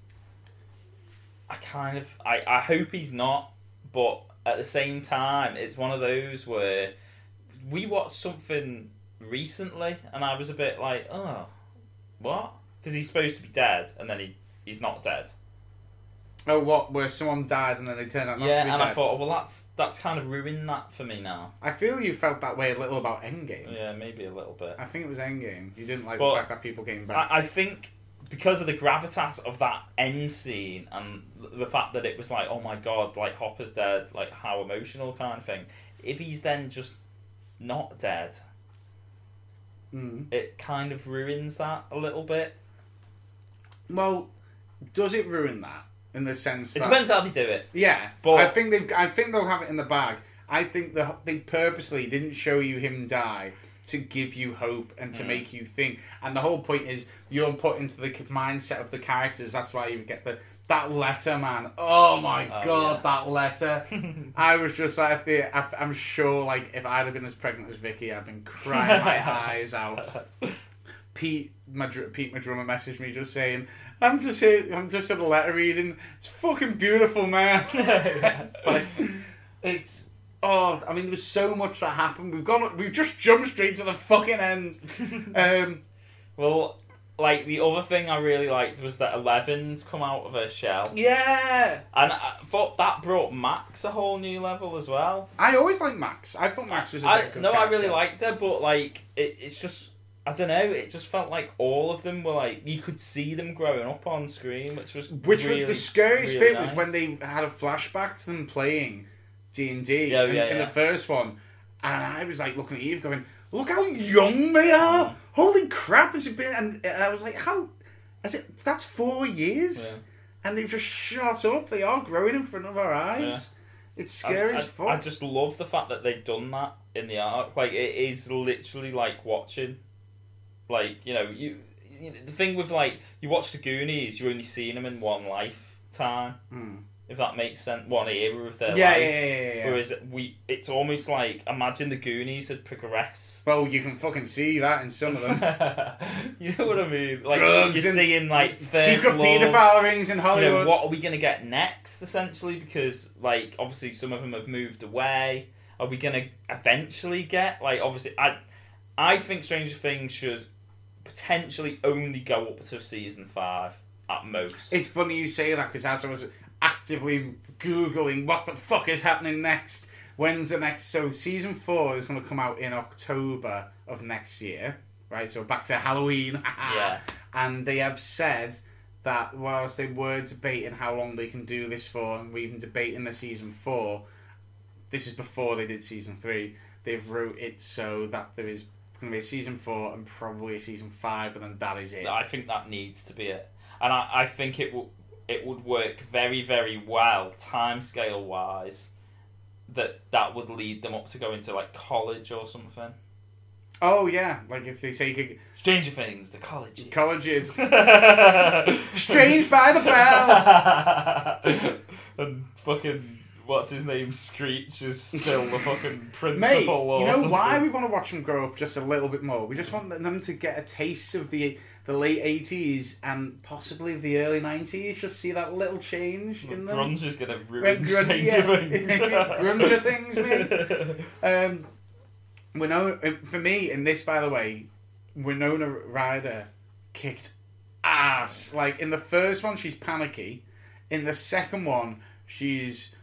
I kind of, I, I hope he's not, but at the same time, it's one of those where we watched something recently, and I was a bit like, oh, what? Because he's supposed to be dead, and then he, he's not dead. Oh, what? Where someone died and then they turned out not yeah, to be and dead. I thought, oh, well, that's that's kind of ruined that for me now. I feel you felt that way a little about Endgame. Yeah, maybe a little bit. I think it was Endgame. You didn't like But the fact that people came back. I, I think because of the gravitas of that end scene and the fact that it was like, oh my god, like Hopper's dead, like how emotional kind of thing. If he's then just not dead, Mm. it kind of ruins that a little bit. Well, does it ruin that in the sense It that depends how they do it. Yeah, But- I think they I think they'll have it in the bag. I think the, they purposely didn't show you him die to give you hope and Mm. to make you think. And the whole point is you're put into the mindset of the characters. That's why you get the that letter, man. Oh my Oh, god, yeah. that letter! I was just like, the, I, I'm sure, like if I'd have been as pregnant as Vicky, I'd been crying my eyes out. Pete, my Pete, my drummer, messaged me just saying, "I'm just here. I'm just at the letter reading. It's fucking beautiful, man." it's, like, it's oh, I mean, there was so much that happened. We've gone. We've just jumped straight to the fucking end. Um, Well, like the other thing I really liked was that Eleven's come out of her shell, yeah, and I thought that brought Max a whole new level as well. I always liked Max. I thought Max was a I, no, I really liked her, but like it, it's just I don't know. It just felt like all of them were like you could see them growing up on screen, which was Which really, was the scariest really bit was when they had a flashback to them playing D and D Yeah, in yeah, the first one, and I was like looking at Eve, going, "Look how young they are! Mm. Holy crap! Has it been?" And, and I was like, "How? Has it? That's four years, Yeah. and they've just shot up. They are growing in front of our eyes. It's scary I, as I- fuck." I just love the fact that they've done that in the arc. Like it is literally like watching, like you know you. you know, the thing with like you watch the Goonies, you're only seen them in one lifetime. Hmm. If that makes sense, one era of their yeah, life. yeah, yeah, yeah, yeah. Whereas we, it's almost like imagine the Goonies had progressed. Well, you can fucking see that in some of them. you know what I mean? Like Drugs you're seeing like Secret loves, paedophile rings in You Hollywood. know what are we gonna get next? Essentially, because like obviously some of them have moved away. Are we gonna eventually get like obviously I, I think Stranger Things should potentially only go up to season five at most. It's funny you say that because as I was actively googling what the fuck is happening next, when's the next? So season four is going to come out in October of next year, right? So back to Halloween. Yeah. And they have said that whilst they were debating how long they can do this for, and we're even debating the season four, this is before they did season three. They've wrote it so that there is going to be a season four and probably a season five, and then that is it. I think that needs to be it, and I, I think it will it would work very very well timescale wise. That that would lead them up to go into like college or something. Oh yeah, like if they say you could- Stranger Things, the colleges. Strange Strange by the bell. and fucking what's his name? Screech is still the fucking principal. Mate, you know something. why we want to watch them grow up just a little bit more? We just want them to get a taste of the the late eighties and possibly the early nineties. Just see that little change in them. Grunge is gonna ruin grunge- yeah. Things. Grunge things, mate. Um, Winona, for me, in this, by the way, Winona Ryder kicked ass. Like in the first one, she's panicky. In the second one, she's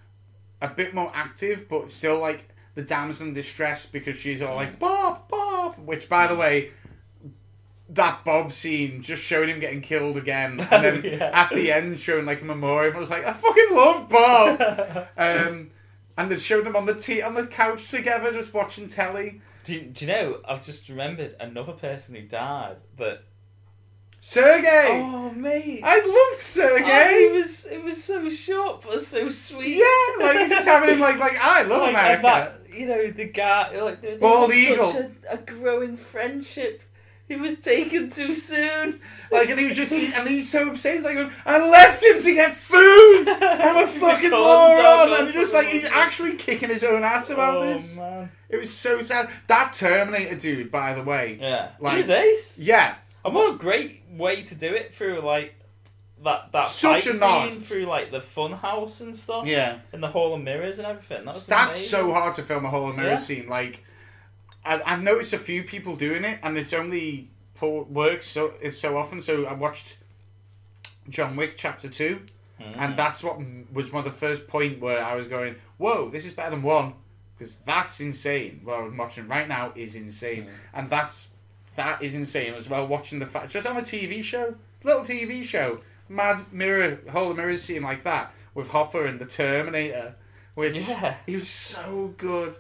a bit more active, but still like the damsel in distress because she's all like Bob, Bob. Which, by the way, that Bob scene just showed him getting killed again, and then Yeah. at the end showing like a memorial. I was like, I fucking love Bob. um, and they showed them on the tea on the couch together, just watching telly. do, you, do you know? I've just remembered another person who died. That Sergey, oh mate, I loved Sergey. Oh, it was it was so short but so sweet. Yeah, like he's just having him like like I love like, America. that, you know, the guy, like, there, Bald eagle. such a, a growing friendship He was taken too soon. Like, and he was just, he, and he's so upset. He's like, I left him to get food. I'm a He's a fucking moron. And just like, he's actually kicking his own ass about oh this. man. It was so sad. That Terminator dude, by the way. Yeah. Like- he was ace. Yeah. And what a great way to do it through like that that Such fight a nod. scene through like the fun house and stuff. Yeah. And the Hall of Mirrors and everything. That was That's amazing. so hard to film a whole mirror Yeah. scene. Like, I, I've noticed a few people doing it, and it's only poor works so it's so often. So I watched John Wick Chapter Two, Mm. and that's what m- was one of the first point where I was going, "Whoa, this is better than one," because that's insane. What I'm watching right now is insane, and that's that is insane as well. Watching the fact just on a TV show, little TV show, mad mirror whole mirror scene like that with Hopper and the Terminator, which Yeah. he was so good.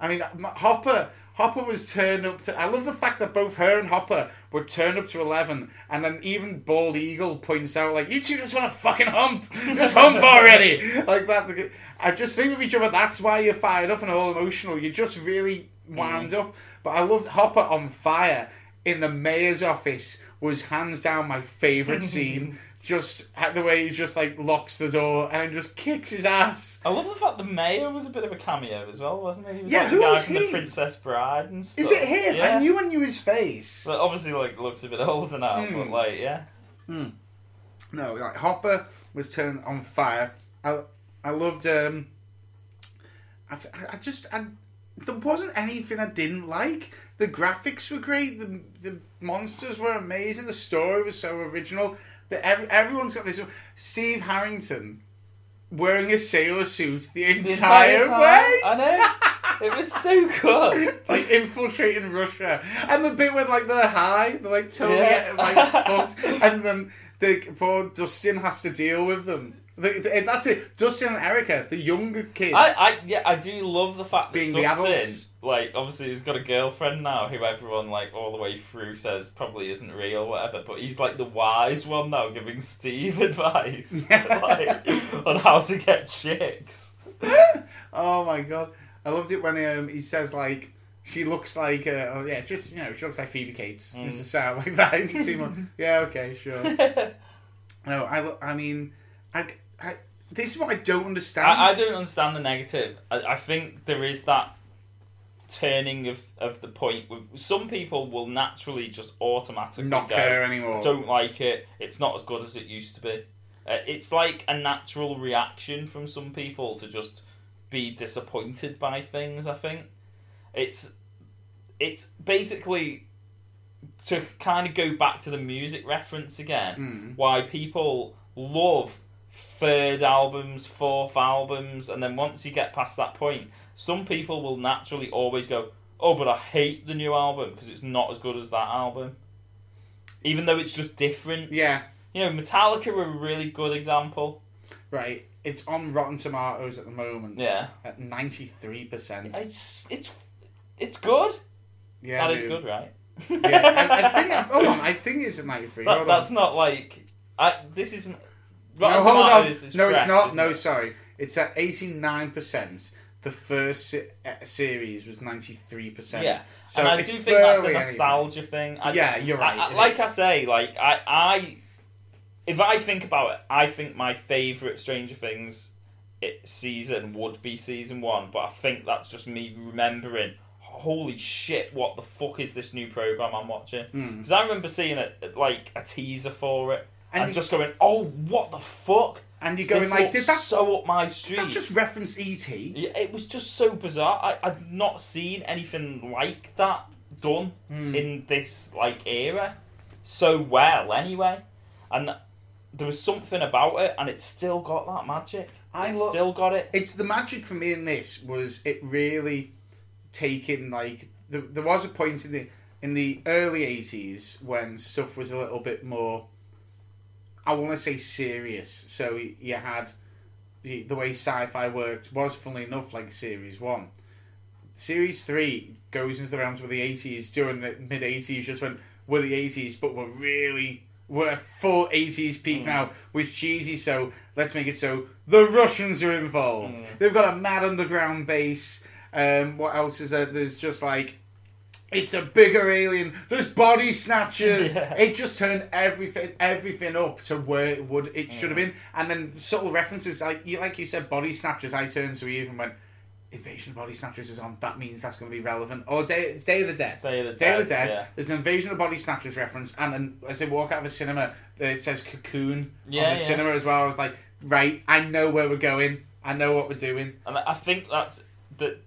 I mean, Hopper. Hopper was turned up to. I love the fact that both her and Hopper were turned up to eleven, and then even Bald Eagle points out like, "You two just want to fucking hump, just hump already," like that. I just think of each other. That's why you're fired up and all emotional. You're just really wound mm. up. But I loved Hopper on fire in the mayor's office. Was hands down my favorite scene. Just the way he just like locks the door and just kicks his ass. I love the fact the mayor was a bit of a cameo as well, wasn't he? He was Yeah, like who the guy was from he? the Princess Bride and stuff. Is it him? Yeah. I knew I knew his face. But obviously, like, looks a bit older now. Hmm. But like, yeah. No, like Hopper was turned on fire. I I loved. um I just I, there wasn't anything I didn't like. The graphics were great. The the monsters were amazing. The story was so original. That every, everyone's got this. Steve Harrington wearing a sailor suit the The entire, time, way. I know. it was so good. like infiltrating Russia, and the bit where like they're high, they're like totally Yeah. like fucked, and then the poor Dustin has to deal with them. The, the- that's it. Dustin and Erica, the younger kids. I, I yeah, I do love the fact that Being the Dustin, adults. like, obviously he's got a girlfriend now who everyone like all the way through says probably isn't real, or whatever. But he's like the wise one now, giving Steve advice like on how to get chicks. oh my god, I loved it when um, he says like she looks like uh, oh yeah, just you know she looks like Phoebe Cates. Mm. Just to sound like that. You see more- yeah, okay, sure. No, I I mean, I, I this is what I don't understand. I, I don't understand the negative. I, I think there is that turning of, of the point. Some people will naturally just automatically Not go, care anymore. Don't like it. It's not as good as it used to be. Uh, it's like a natural reaction from some people to just be disappointed by things. I think it's it's basically to kind of go back to the music reference again. Mm. Why people love third albums, fourth albums, and then once you get past that point, some people will naturally always go, "Oh, but I hate the new album because it's not as good as that album." Even though it's just different. Yeah, You know, Metallica are a really good example. right. It's on Rotten Tomatoes at the moment Yeah. at ninety three percent. It's it's it's good. Yeah, that is dude. good, right? Yeah, I, I think. Hold on, I think it's at ninety three. That, that's on. not like I. This is. No, hold on. Is No, it's not. No, it? sorry. It's at eighty nine percent. The first se- uh, series was ninety three percent. Yeah, So and I do think that's a barely anything. nostalgia thing. I, Yeah, you're right, I, I- like is. I say, like I, I, if I think about it, I think my favorite Stranger Things it, season would be season one, but I think that's just me remembering. Holy shit! What the fuck is this new program I'm watching? Because I remember seeing it like a teaser for it, Hmm. And and, you- just going, "Oh, what the fuck!" And you're going This like, did that, so up my did street? that just reference E.T.? Yeah, it was just so bizarre. I, I've not seen anything like that done Hmm. in this like era so well anyway. And there was something about it and it still got that magic. I lo- still got it. It's the magic for me in this was it really taking like there, there was a point in the in the early 80s when stuff was a little bit more I want to say serious. So you had the, the way sci-fi worked was funnily enough like series 1 series 3 goes into the realms of the 80s during the mid 80s just when we're the 80s but we're really we're full 80s peak now with cheesy so let's make it so. The Russians are involved. They've got a mad underground base. Um, what else is there? There's just like It's a bigger alien. There's body snatchers. Yeah. It just turned everything everything up to where it would it should have been. And then subtle references like you like you said, body snatchers. I turned to Eve and went, "Invasion of Body Snatchers is on. That means that's going to be relevant." Or Day Day of the Dead. Day of the Day of the Dead, Dead. yeah. There's an Invasion of Body Snatchers reference, and then as they walk out of a cinema, it says Cocoon Yeah, on the cinema as well. I was like, right, I know where we're going. I know what we're doing. And I think that's that.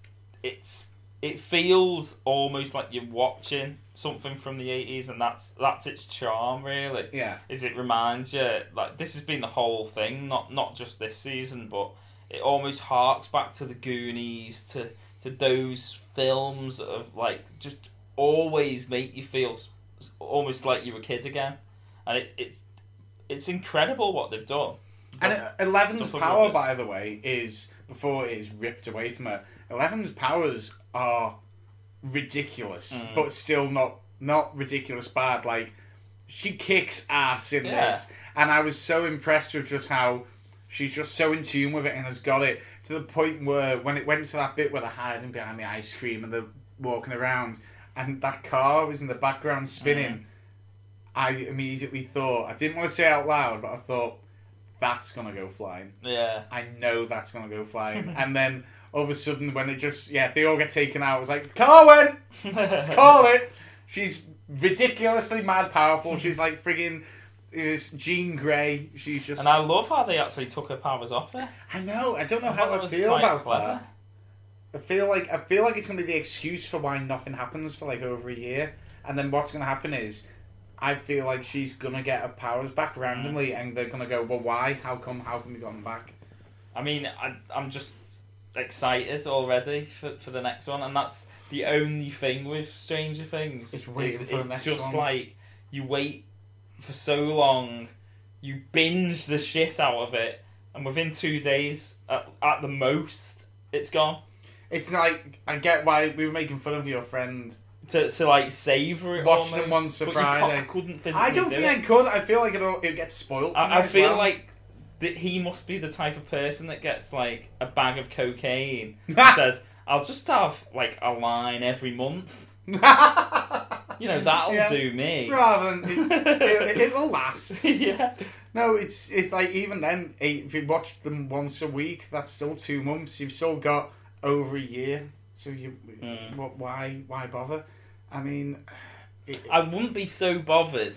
It's it feels almost like you're watching something from the eighties, and that's that's its charm, really. Yeah. Is it reminds you like this has been the whole thing, not not just this season, but it almost harks back to the Goonies, to to those films of like just always make you feel almost like you were a kid again, and it, it's it's incredible what they've done. And Eleven's power, by the way, is before it is ripped away from her. Eleven's powers are ridiculous, Mm. but still not not ridiculous bad. Like she kicks ass in Yeah. this, and I was so impressed with just how she's just so in tune with it and has got it to the point where when it went to that bit where they're hiding behind the ice cream and they're walking around, and that car was in the background spinning. Mm. I immediately thought I didn't want to say it out loud, but I thought that's gonna go flying. Yeah. I know that's gonna go flying. and then all of a sudden, when it just yeah, they all get taken out. I was like, car went, call it. She's ridiculously mad powerful. She's like friggin' is Jean Grey. She's just. And I love how they actually took her powers off her. I know. I don't know I how I feel about clever. that. I feel like I feel like it's gonna be the excuse for why nothing happens for like over a year, and then what's gonna happen is, I feel like she's gonna get her powers back mm. randomly, and they're gonna go, well, why? How come? How come we got them back? I mean, I, I'm just excited already for, for the next one, and that's the only thing with Stranger Things. It's waiting is for the next just one. like you wait for so long, you binge the shit out of it, and within two days, at, at the most, it's gone. It's like I get why we were making fun of your friend. To, to like savor it, Watch them once a but you can't- Friday. I couldn't physically. I don't do think it. I could. I feel like it'll it gets spoiled. I, I feel well. like that he must be the type of person that gets like a bag of cocaine and says, "I'll just have like a line every month." You know that'll Yeah. do me. rather than it, it, will last. yeah, No, it's it's like even then, eh, if you watch them once a week, that's still two months. You've still got over a year. So you, Mm. what? Why? Why bother? I mean, it, I wouldn't be so bothered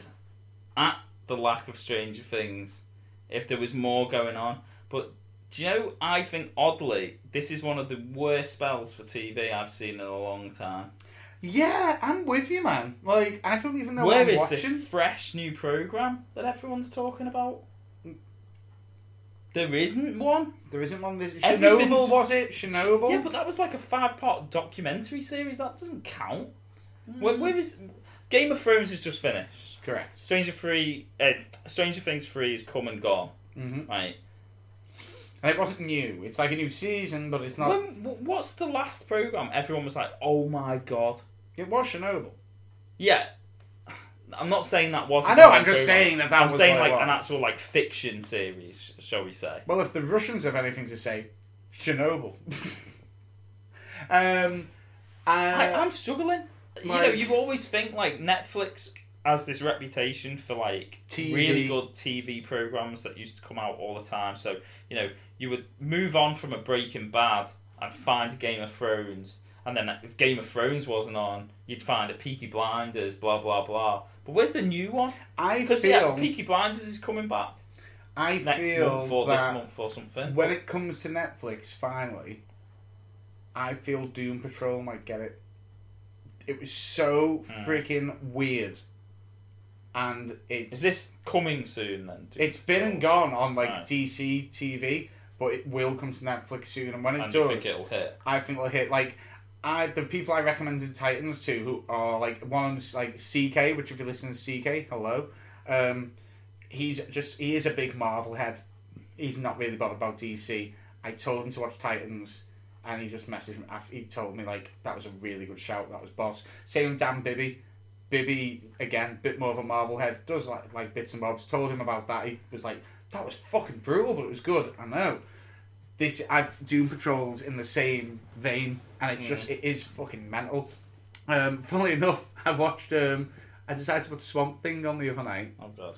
at the lack of Stranger Things if there was more going on. But do you know? I think oddly, this is one of the worst spells for TV I've seen in a long time. yeah, I'm with you, man. Like I don't even know Where what I'm is watching. this fresh new program that everyone's talking about? There isn't one. There isn't one. This Everything's- Chernobyl was it? Chernobyl. Yeah, but that was like a five-part documentary series. That doesn't count. Where, hmm. where is Game of Thrones is just finished. Correct. Stranger Three, uh, Stranger Things Three is come and gone. hmm Right. And it wasn't new. It's like a new season, but it's not. When, what's the last program? Everyone was like, "Oh my god." It was Chernobyl. Yeah. I'm not saying that wasn't. I know. I'm just program. saying that that I'm was saying like an actual like fiction series, shall we say? Well, if the Russians have anything to say, Chernobyl. um, I, uh, I'm struggling. you know, you always think like Netflix has this reputation for like TV. really good TV programs that used to come out all the time. So you know, you would move on from a Breaking Bad and find Game of Thrones, and then if Game of Thrones wasn't on, you'd find a Peaky Blinders, blah blah blah. But where's the new one? I Because feel, yeah, Peaky Blinders is coming back I next feel month or this that month or something. when it comes to Netflix, finally, I feel Doom Patrol might get it. It was so Hmm. freaking weird, and it's is this coming soon then? It's been and gone on like Right. DC TV, but it will come to Netflix soon. And when it And does, think it'll hit? I think it'll hit. Like, I the people I recommended Titans to, who are like one's like CK, which if you listen to CK, hello, um, he's just he is a big Marvel head. He's not really bothered about DC. I told him to watch Titans, and he just messaged me. After, He told me like that was a really good shout. That was boss. Same with Dan Bibby. Bibby again, bit more of a Marvel head. Does like like bits and bobs. Told him about that. He was like, "That was fucking brutal, but it was good." I know. This I've Doom Patrol's in the same vein, and it's just it is fucking mental. Um, funnily enough, I watched. Um, I decided to put Swamp Thing on the other night. Oh god.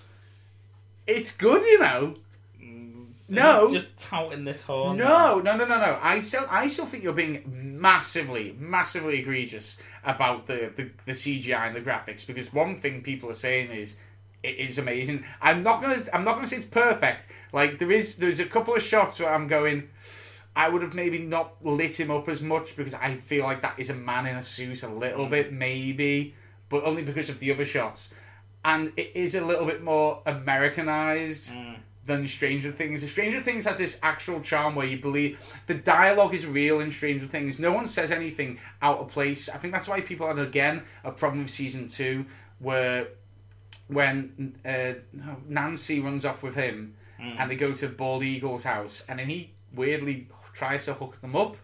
It's good, you know. Mm. No. Just touting this horn. No, no, no, no, no. I still, I still think you're being massively, massively egregious about the, the, the CGI and the graphics because one thing people are saying is it is amazing. I'm not gonna, I'm not gonna say it's perfect. Like there is, there's a couple of shots where I'm going. I would have maybe not lit him up as much because I feel like that is a man in a suit a little mm. bit, maybe, but only because of the other shots. And it is a little bit more Americanized mm. Than Stranger Things. Stranger Things has this actual charm where you believe the dialogue is real in Stranger Things. No one says anything out of place. I think that's why people had again a problem with season two, where when uh, Nancy runs off with him and they go to Bald Eagle's house, and then he weirdly tries to hook them up.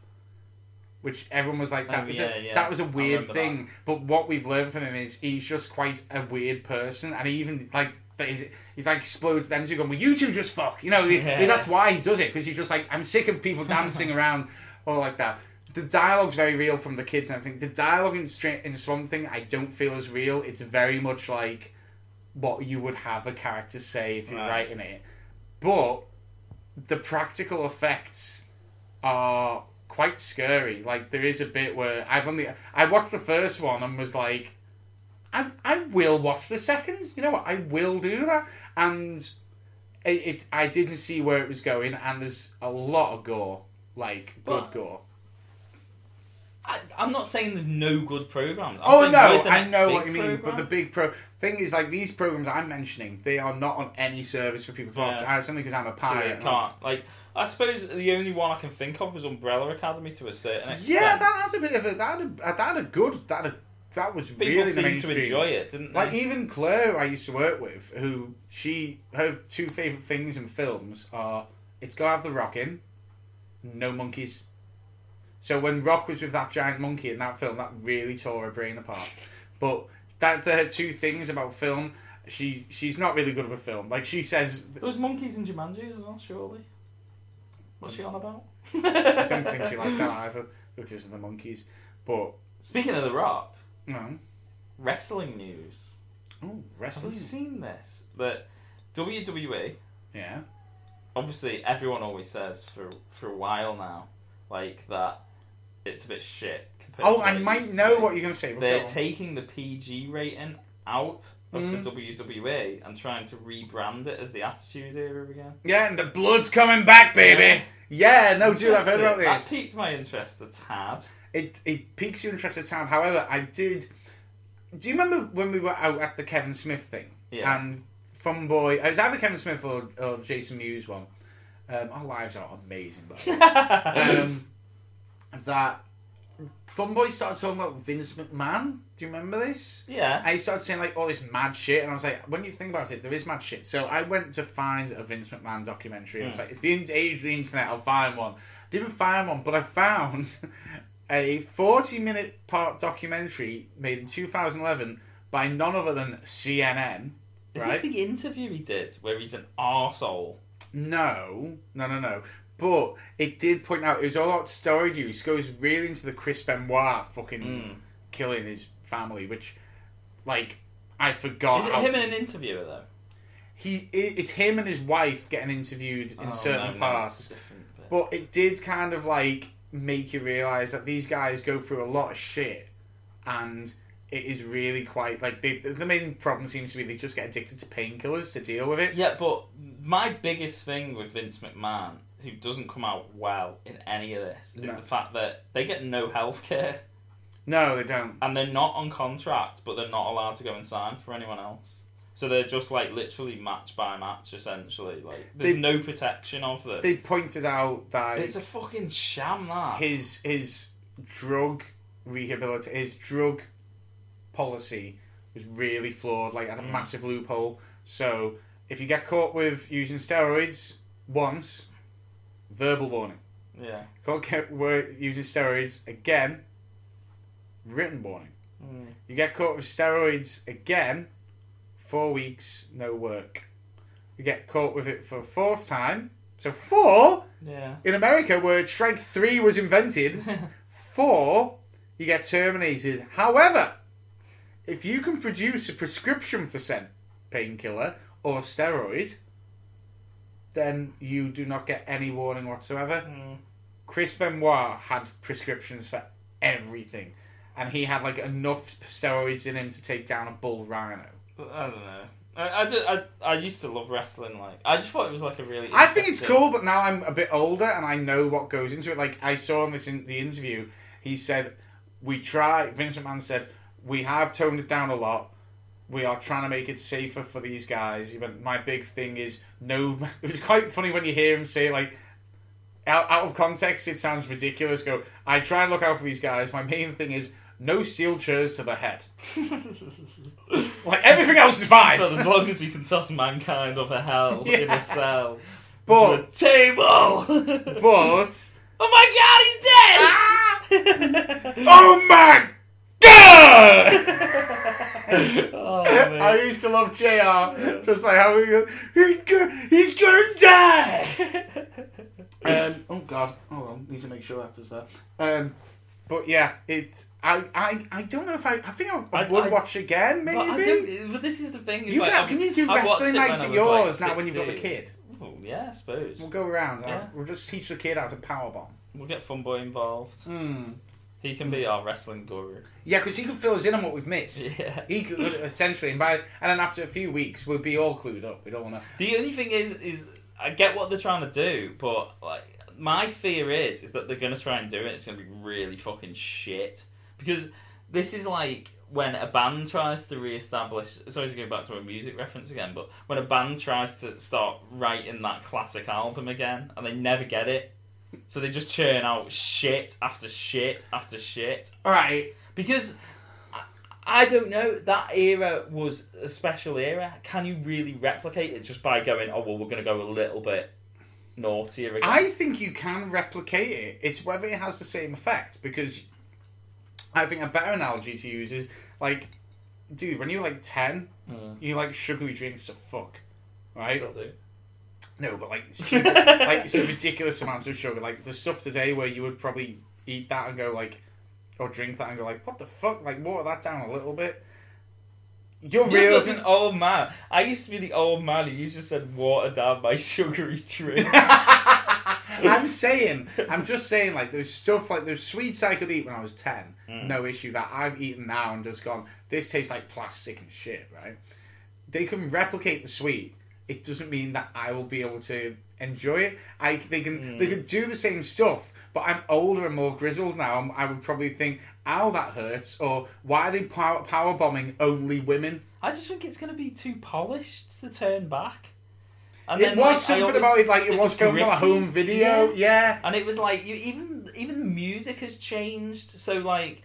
Which everyone was like, that Oh, was yeah, a, yeah. that was a weird thing. that. But what we've learned from him is he's just quite a weird person, and he even like that he's, he's like explodes them two going, well, you two just fuck, you know. Yeah. That's why he does it because he's just like, I'm sick of people dancing around or like that. The dialogue's very real from the kids, and I think the dialogue in in Swamp Thing I don't feel as real. It's very much like what you would have a character say if you're Right. writing it, but the practical effects are quite scary. Like there is a bit where I've only I watched the first one and was like, I I will watch the second. You know what? I will do that. And it, it I didn't see where it was going, and there's a lot of gore, like good gore. I, I'm not saying there's no good programs. I'm Oh no, I know what you mean, but the big pro thing is like these programs I'm mentioning, they are not on any service for people to watch. Yeah. It's only because I'm a pirate. and can't. Like, I suppose the only one I can think of is Umbrella Academy to a certain extent. Yeah, that had a bit of a that had a, that had a good that had a, that was people really the seem to enjoy it, didn't they? Like even Claire, who I used to work with, who she her two favorite things in films are it's got to have the rock in, no monkeys. So when Rock was with that giant monkey in that film, that really tore her brain apart. But that the her two things about film, she she's not really good with a film. Like she says, there was monkeys in Jumanji as well, surely. What's she on about? I don't think she liked that either, which is the monkeys. But Speaking of The Rock, no, wrestling news. oh wrestling. Have you seen this? That WWE, yeah. obviously, everyone always says for for a while now, like that it's a bit shit. compared Oh, I might know be. what you're gonna say. But They're go taking the PG rating out of Mm. the WWE and trying to rebrand it as the Attitude Era again. Yeah, and the blood's coming back, baby. Yeah, no, dude, I've heard about That this. piqued my interest a tad. It it piques your interest at time. However, I did. Do you remember when we were out at the Kevin Smith thing? Yeah. And Funboy, it was either Kevin Smith or, or Jason Mewes one. Um, our lives are amazing, by the way. um, that Funboy started talking about Vince McMahon. Do you remember this? Yeah. And he started saying like all this mad shit, and I was like, when you think about it, there is mad shit. So I went to find a Vince McMahon documentary. and It's Hmm. like it's the age of the internet. I'll find one. Didn't find one, but I found a forty-minute part documentary made in 2011 by none other than CNN. Is right? this the interview he did where he's an arsehole? No, no, no, no. But it did point out it was all about story use. Goes really into the Chris Benoit fucking Mm. killing his family, which, like, I forgot. Is it him and an interviewer though? he it, it's him and his wife getting interviewed in Oh, certain no, no, parts it's a different bit. but it did kind of like make you realize that these guys go through a lot of shit and it is really quite like they, the main problem seems to be they just get addicted to painkillers to deal with it Yeah, but my biggest thing with Vince McMahon, who doesn't come out well in any of this, is No. the fact that they get no health care no they don't and they're not on contract, but they're not allowed to go and sign for anyone else. So they're just like literally match by match, essentially. Like there's They- no protection of them. they pointed out that it's a fucking sham. That his his drug rehabilitation his drug policy was really flawed like had a Mm. massive loophole so if you get caught with using steroids once verbal warning yeah. Can't get using steroids again. Written warning. Mm. You get caught with steroids again. Four weeks, no work. You get caught with it for a fourth time. So four Yeah. in America, where strike three was invented. Four, you get terminated. However, if you can produce a prescription for said painkiller or steroid, then you do not get any warning whatsoever. Hmm. Chris Benoit had prescriptions for everything, and he had like enough steroids in him to take down a bull rhino. I don't know. I, I, just, I, I used to love wrestling. Like I just thought it was like a really. I think it's cool, but now I'm a bit older and I know what goes into it. Like I saw in this in the interview, he said, "We try." Vince McMahon said, "We have toned it down a lot. We are trying to make it safer for these guys." But my big thing is no. It was quite funny when you hear him say like. Out, out of context, it sounds ridiculous. Go, I try and look out for these guys. My main thing is no steel chairs to the head. like everything else is fine. But as long as you can toss mankind off a hell in a cell But a table. but oh my god, he's dead! oh my god! oh, I used to love JR. Just like how we go, he's go, he's gonna die. um, oh god, hold on, need to make sure that's that. Um, but yeah, it's I, I I don't know if I I think I, I would I- watch again But, I maybe. don't, but this is the thing. is You like, can, can you do wrestling nights at was, like, yours now when you've got the kid? Oh, yeah, I suppose. We'll go around. uh, Yeah. We'll just teach the kid how to powerbomb. We'll get Funboy involved. Hmm. He can be our wrestling guru. Yeah, because he can fill us in on what we've missed. Yeah. He could essentially, and by and then after a few weeks, we'll be all clued up. We don't want to. The only thing is, is I get what they're trying to do, but like my fear is, is that they're gonna try and do it. It's gonna be really fucking shit because this is like when a band tries to re-establish. Sorry to go back to a music reference again, but when a band tries to start writing that classic album again and they never get it, so they just churn out shit after shit after shit. All right. Because I, I don't know, that era was a special era. Can you really replicate it just by going, oh, well, we're going to go a little bit naughtier again? I think you can replicate it. It's whether it has the same effect because I think a better analogy to use is like, dude, when you're like ten, Mm. you like sugary drinks to fuck, right? Still do. No, but like, stupid, like it's a ridiculous amounts of sugar. Like the stuff today where you would probably eat that and go like, or drink that and go like, what the fuck? Like water that down a little bit. You're You're real. such an old man. I used to be the old man who you just said water down my sugary drink. I'm saying, I'm just saying, like, there's stuff like there's sweets I could eat when I was 10, mm. no issue, that I've eaten now and just gone, this tastes like plastic and shit, right? They can replicate the sweet. It doesn't mean that I will be able to enjoy it. I they can they mm. can do the same stuff, but I'm older and more grizzled now. I would probably think, "Ow, that hurts," or "Why are they power, power bombing only women?" I just think it's going to be too polished to turn back. And it then, was like, something always- about it, like it, was, filmed on a home video. Yeah. and it was like you even even the music has changed. So like,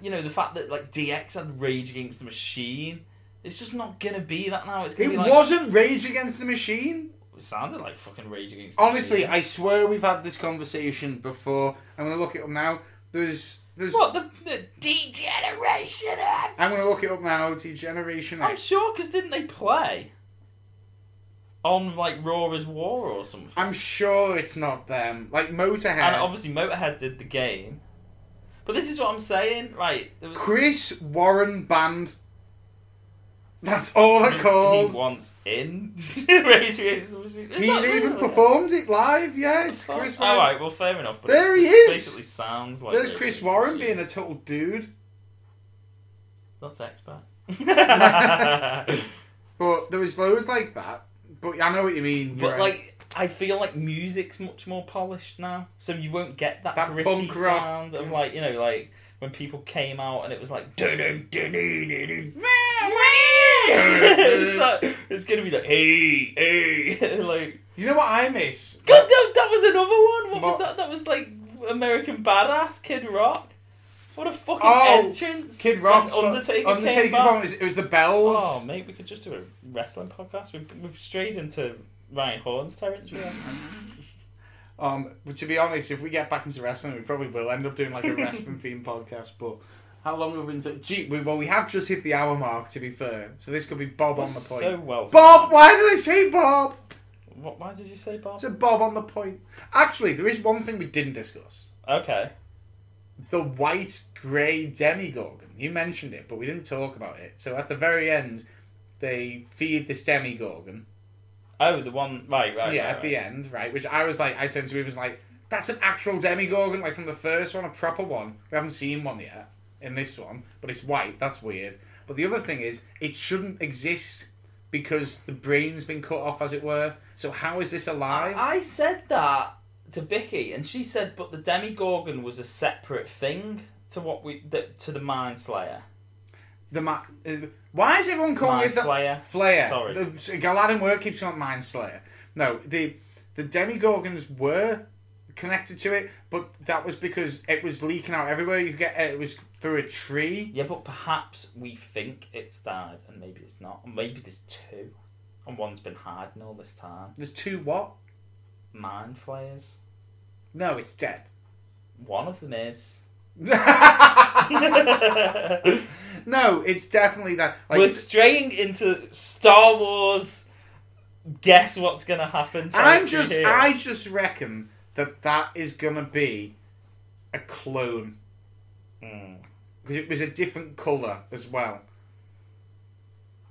you know, the fact that like DX had Rage Against the Machine, it's just not gonna be that now. It's It like wasn't Rage Against the Machine. it sounded like fucking Rage Against. the Honestly. I swear we've had this conversation before. I'm gonna look it up now. There's, there's. what the, the Degeneration X. I'm gonna look it up now. T Generation I'm sure because didn't they play on like Raw is War or something? I'm sure it's not them. Like Motorhead. and obviously Motorhead did the game. But this is what I'm saying, right? was- Chris Warren Band. That's all they're He wants in Rage Against the Machine. It's He even performed it live. Yeah, it's yeah. Chris Warren. All right, well, fair enough. But There he is! Basically, sounds like There's Chris Warren being a total dude. Not expert. But there was loads like that. But I know what you mean. but right. like, I feel like music's much more polished now, so you won't get that, That gritty punk rock. sound of like you know like when people came out and it was like it's, like, it's gonna be like hey hey like you know what I miss? God that, that was another one. What was What? that? That was like American Badass Kid Rock. What a fucking Oh, entrance! Kid Rock. When Undertaker Undertaker's came back. one was, it was the bells. Oh, mate, we could just do a wrestling podcast. We've, we've strayed into Ryan Horn's territory. Um, but to be honest, if we get back into wrestling, we probably will end up doing like a wrestling themed podcast. But how long have we been? To, gee, we, well, we have just hit the hour mark. To be fair, so this could be Bob on the point. So well. Bob, why did I say Bob? What, why did you say Bob? I said Bob on the point. Actually, there is one thing we didn't discuss: Okay. The white grey Demogorgon. You mentioned it, but we didn't talk about it. So at the very end, they feed this Demogorgon. Oh, the one. Right, right. yeah, right, at the end, right? Which I was like, I said to him, was like, that's an actual Demogorgon, like from the first one, a proper one. We haven't seen one yet in this one, but it's white. That's weird. But the other thing is, it shouldn't exist because the brain's been cut off, as it were. So how is this alive? I said that to Vicky, and she said, "But the Demogorgon was a separate thing to what we the, to the Mind Slayer." the ma- uh, why is everyone calling Mind it the Flayer. Flayer? Sorry. The Aladdin work keeps calling it Mind Slayer. No, the the Demogorgons were connected to it, but that was because it was leaking out everywhere. You could get it was through a tree. Yeah, but perhaps we think it's died, and maybe it's not. And maybe there's two, and one's been hiding all this time. There's two what? Mind flayers. No, it's dead. One of them is. no, it's definitely that. Like, We're straying into Star Wars. Guess what's gonna happen? I'm just, here. I just reckon that that is gonna be a clone Hmm. because it was a different color as well.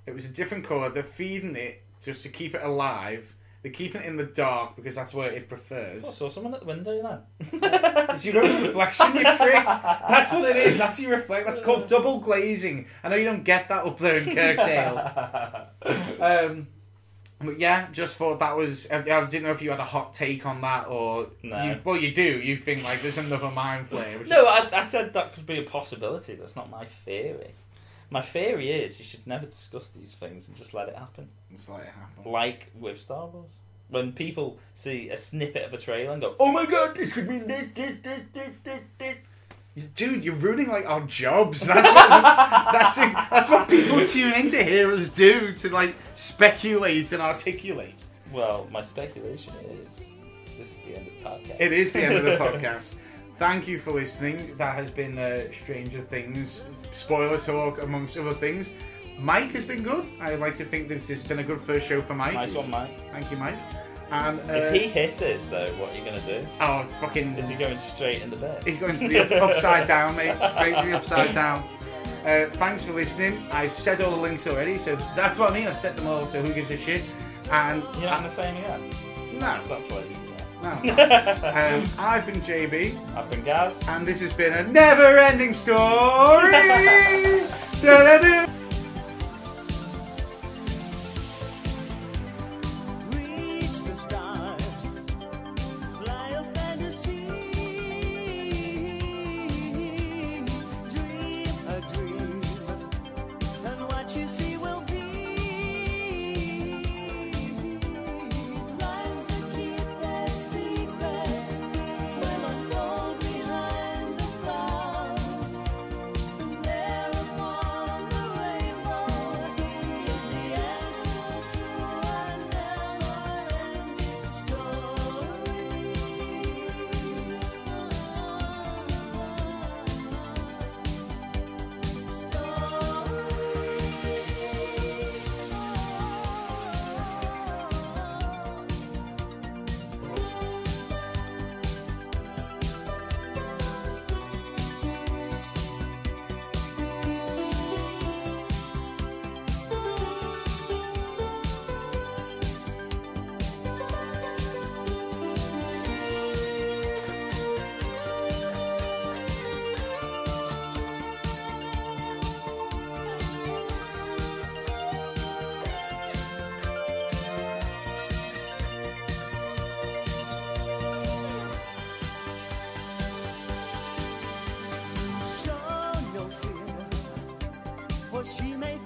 It was a different color. They're feeding it just to keep it alive. They're keeping it in the dark because that's where it prefers. Oh, I saw someone at the window, you know. It's your own reflection, you prick. That's what it is. That's your reflect. That's called double glazing. I know you don't get that up there in Kirkdale. um, but yeah, just thought that was. I, I didn't know if you had a hot take on that or. No. You, well, you do. You think like there's another mind flayer. No, is, I, I said that could be a possibility. That's not my theory. My theory is you should never discuss these things and just let it happen. It's like it happened. Like with Star Wars. When people see a snippet of a trailer and go, oh my god, this could mean this, this, this, this, this, this. Dude, you're ruining like our jobs. That's what, that's it, that's what people tune in to hear us do to like speculate and articulate. Well, my speculation is this is the end of the podcast. It is the end of the podcast. Thank you for listening. That has been uh, Stranger Things spoiler talk, amongst other things. Mike has been good. I like to think this has been a good first show for Mike. Nice one, Mike. Thank you, Mike. And uh, If he hisses, though, what are you going to do? oh fucking, Is he going straight in the bed? he's going to the up- upside down, mate. Straight to the upside down. Uh, thanks for listening. I've said all the links already, so that's what I mean. I've said them all, so who gives a shit? And You're not going to say again? no, That's what you no. um, I've been JB. I've been Gaz. And this has been a never ending story. she made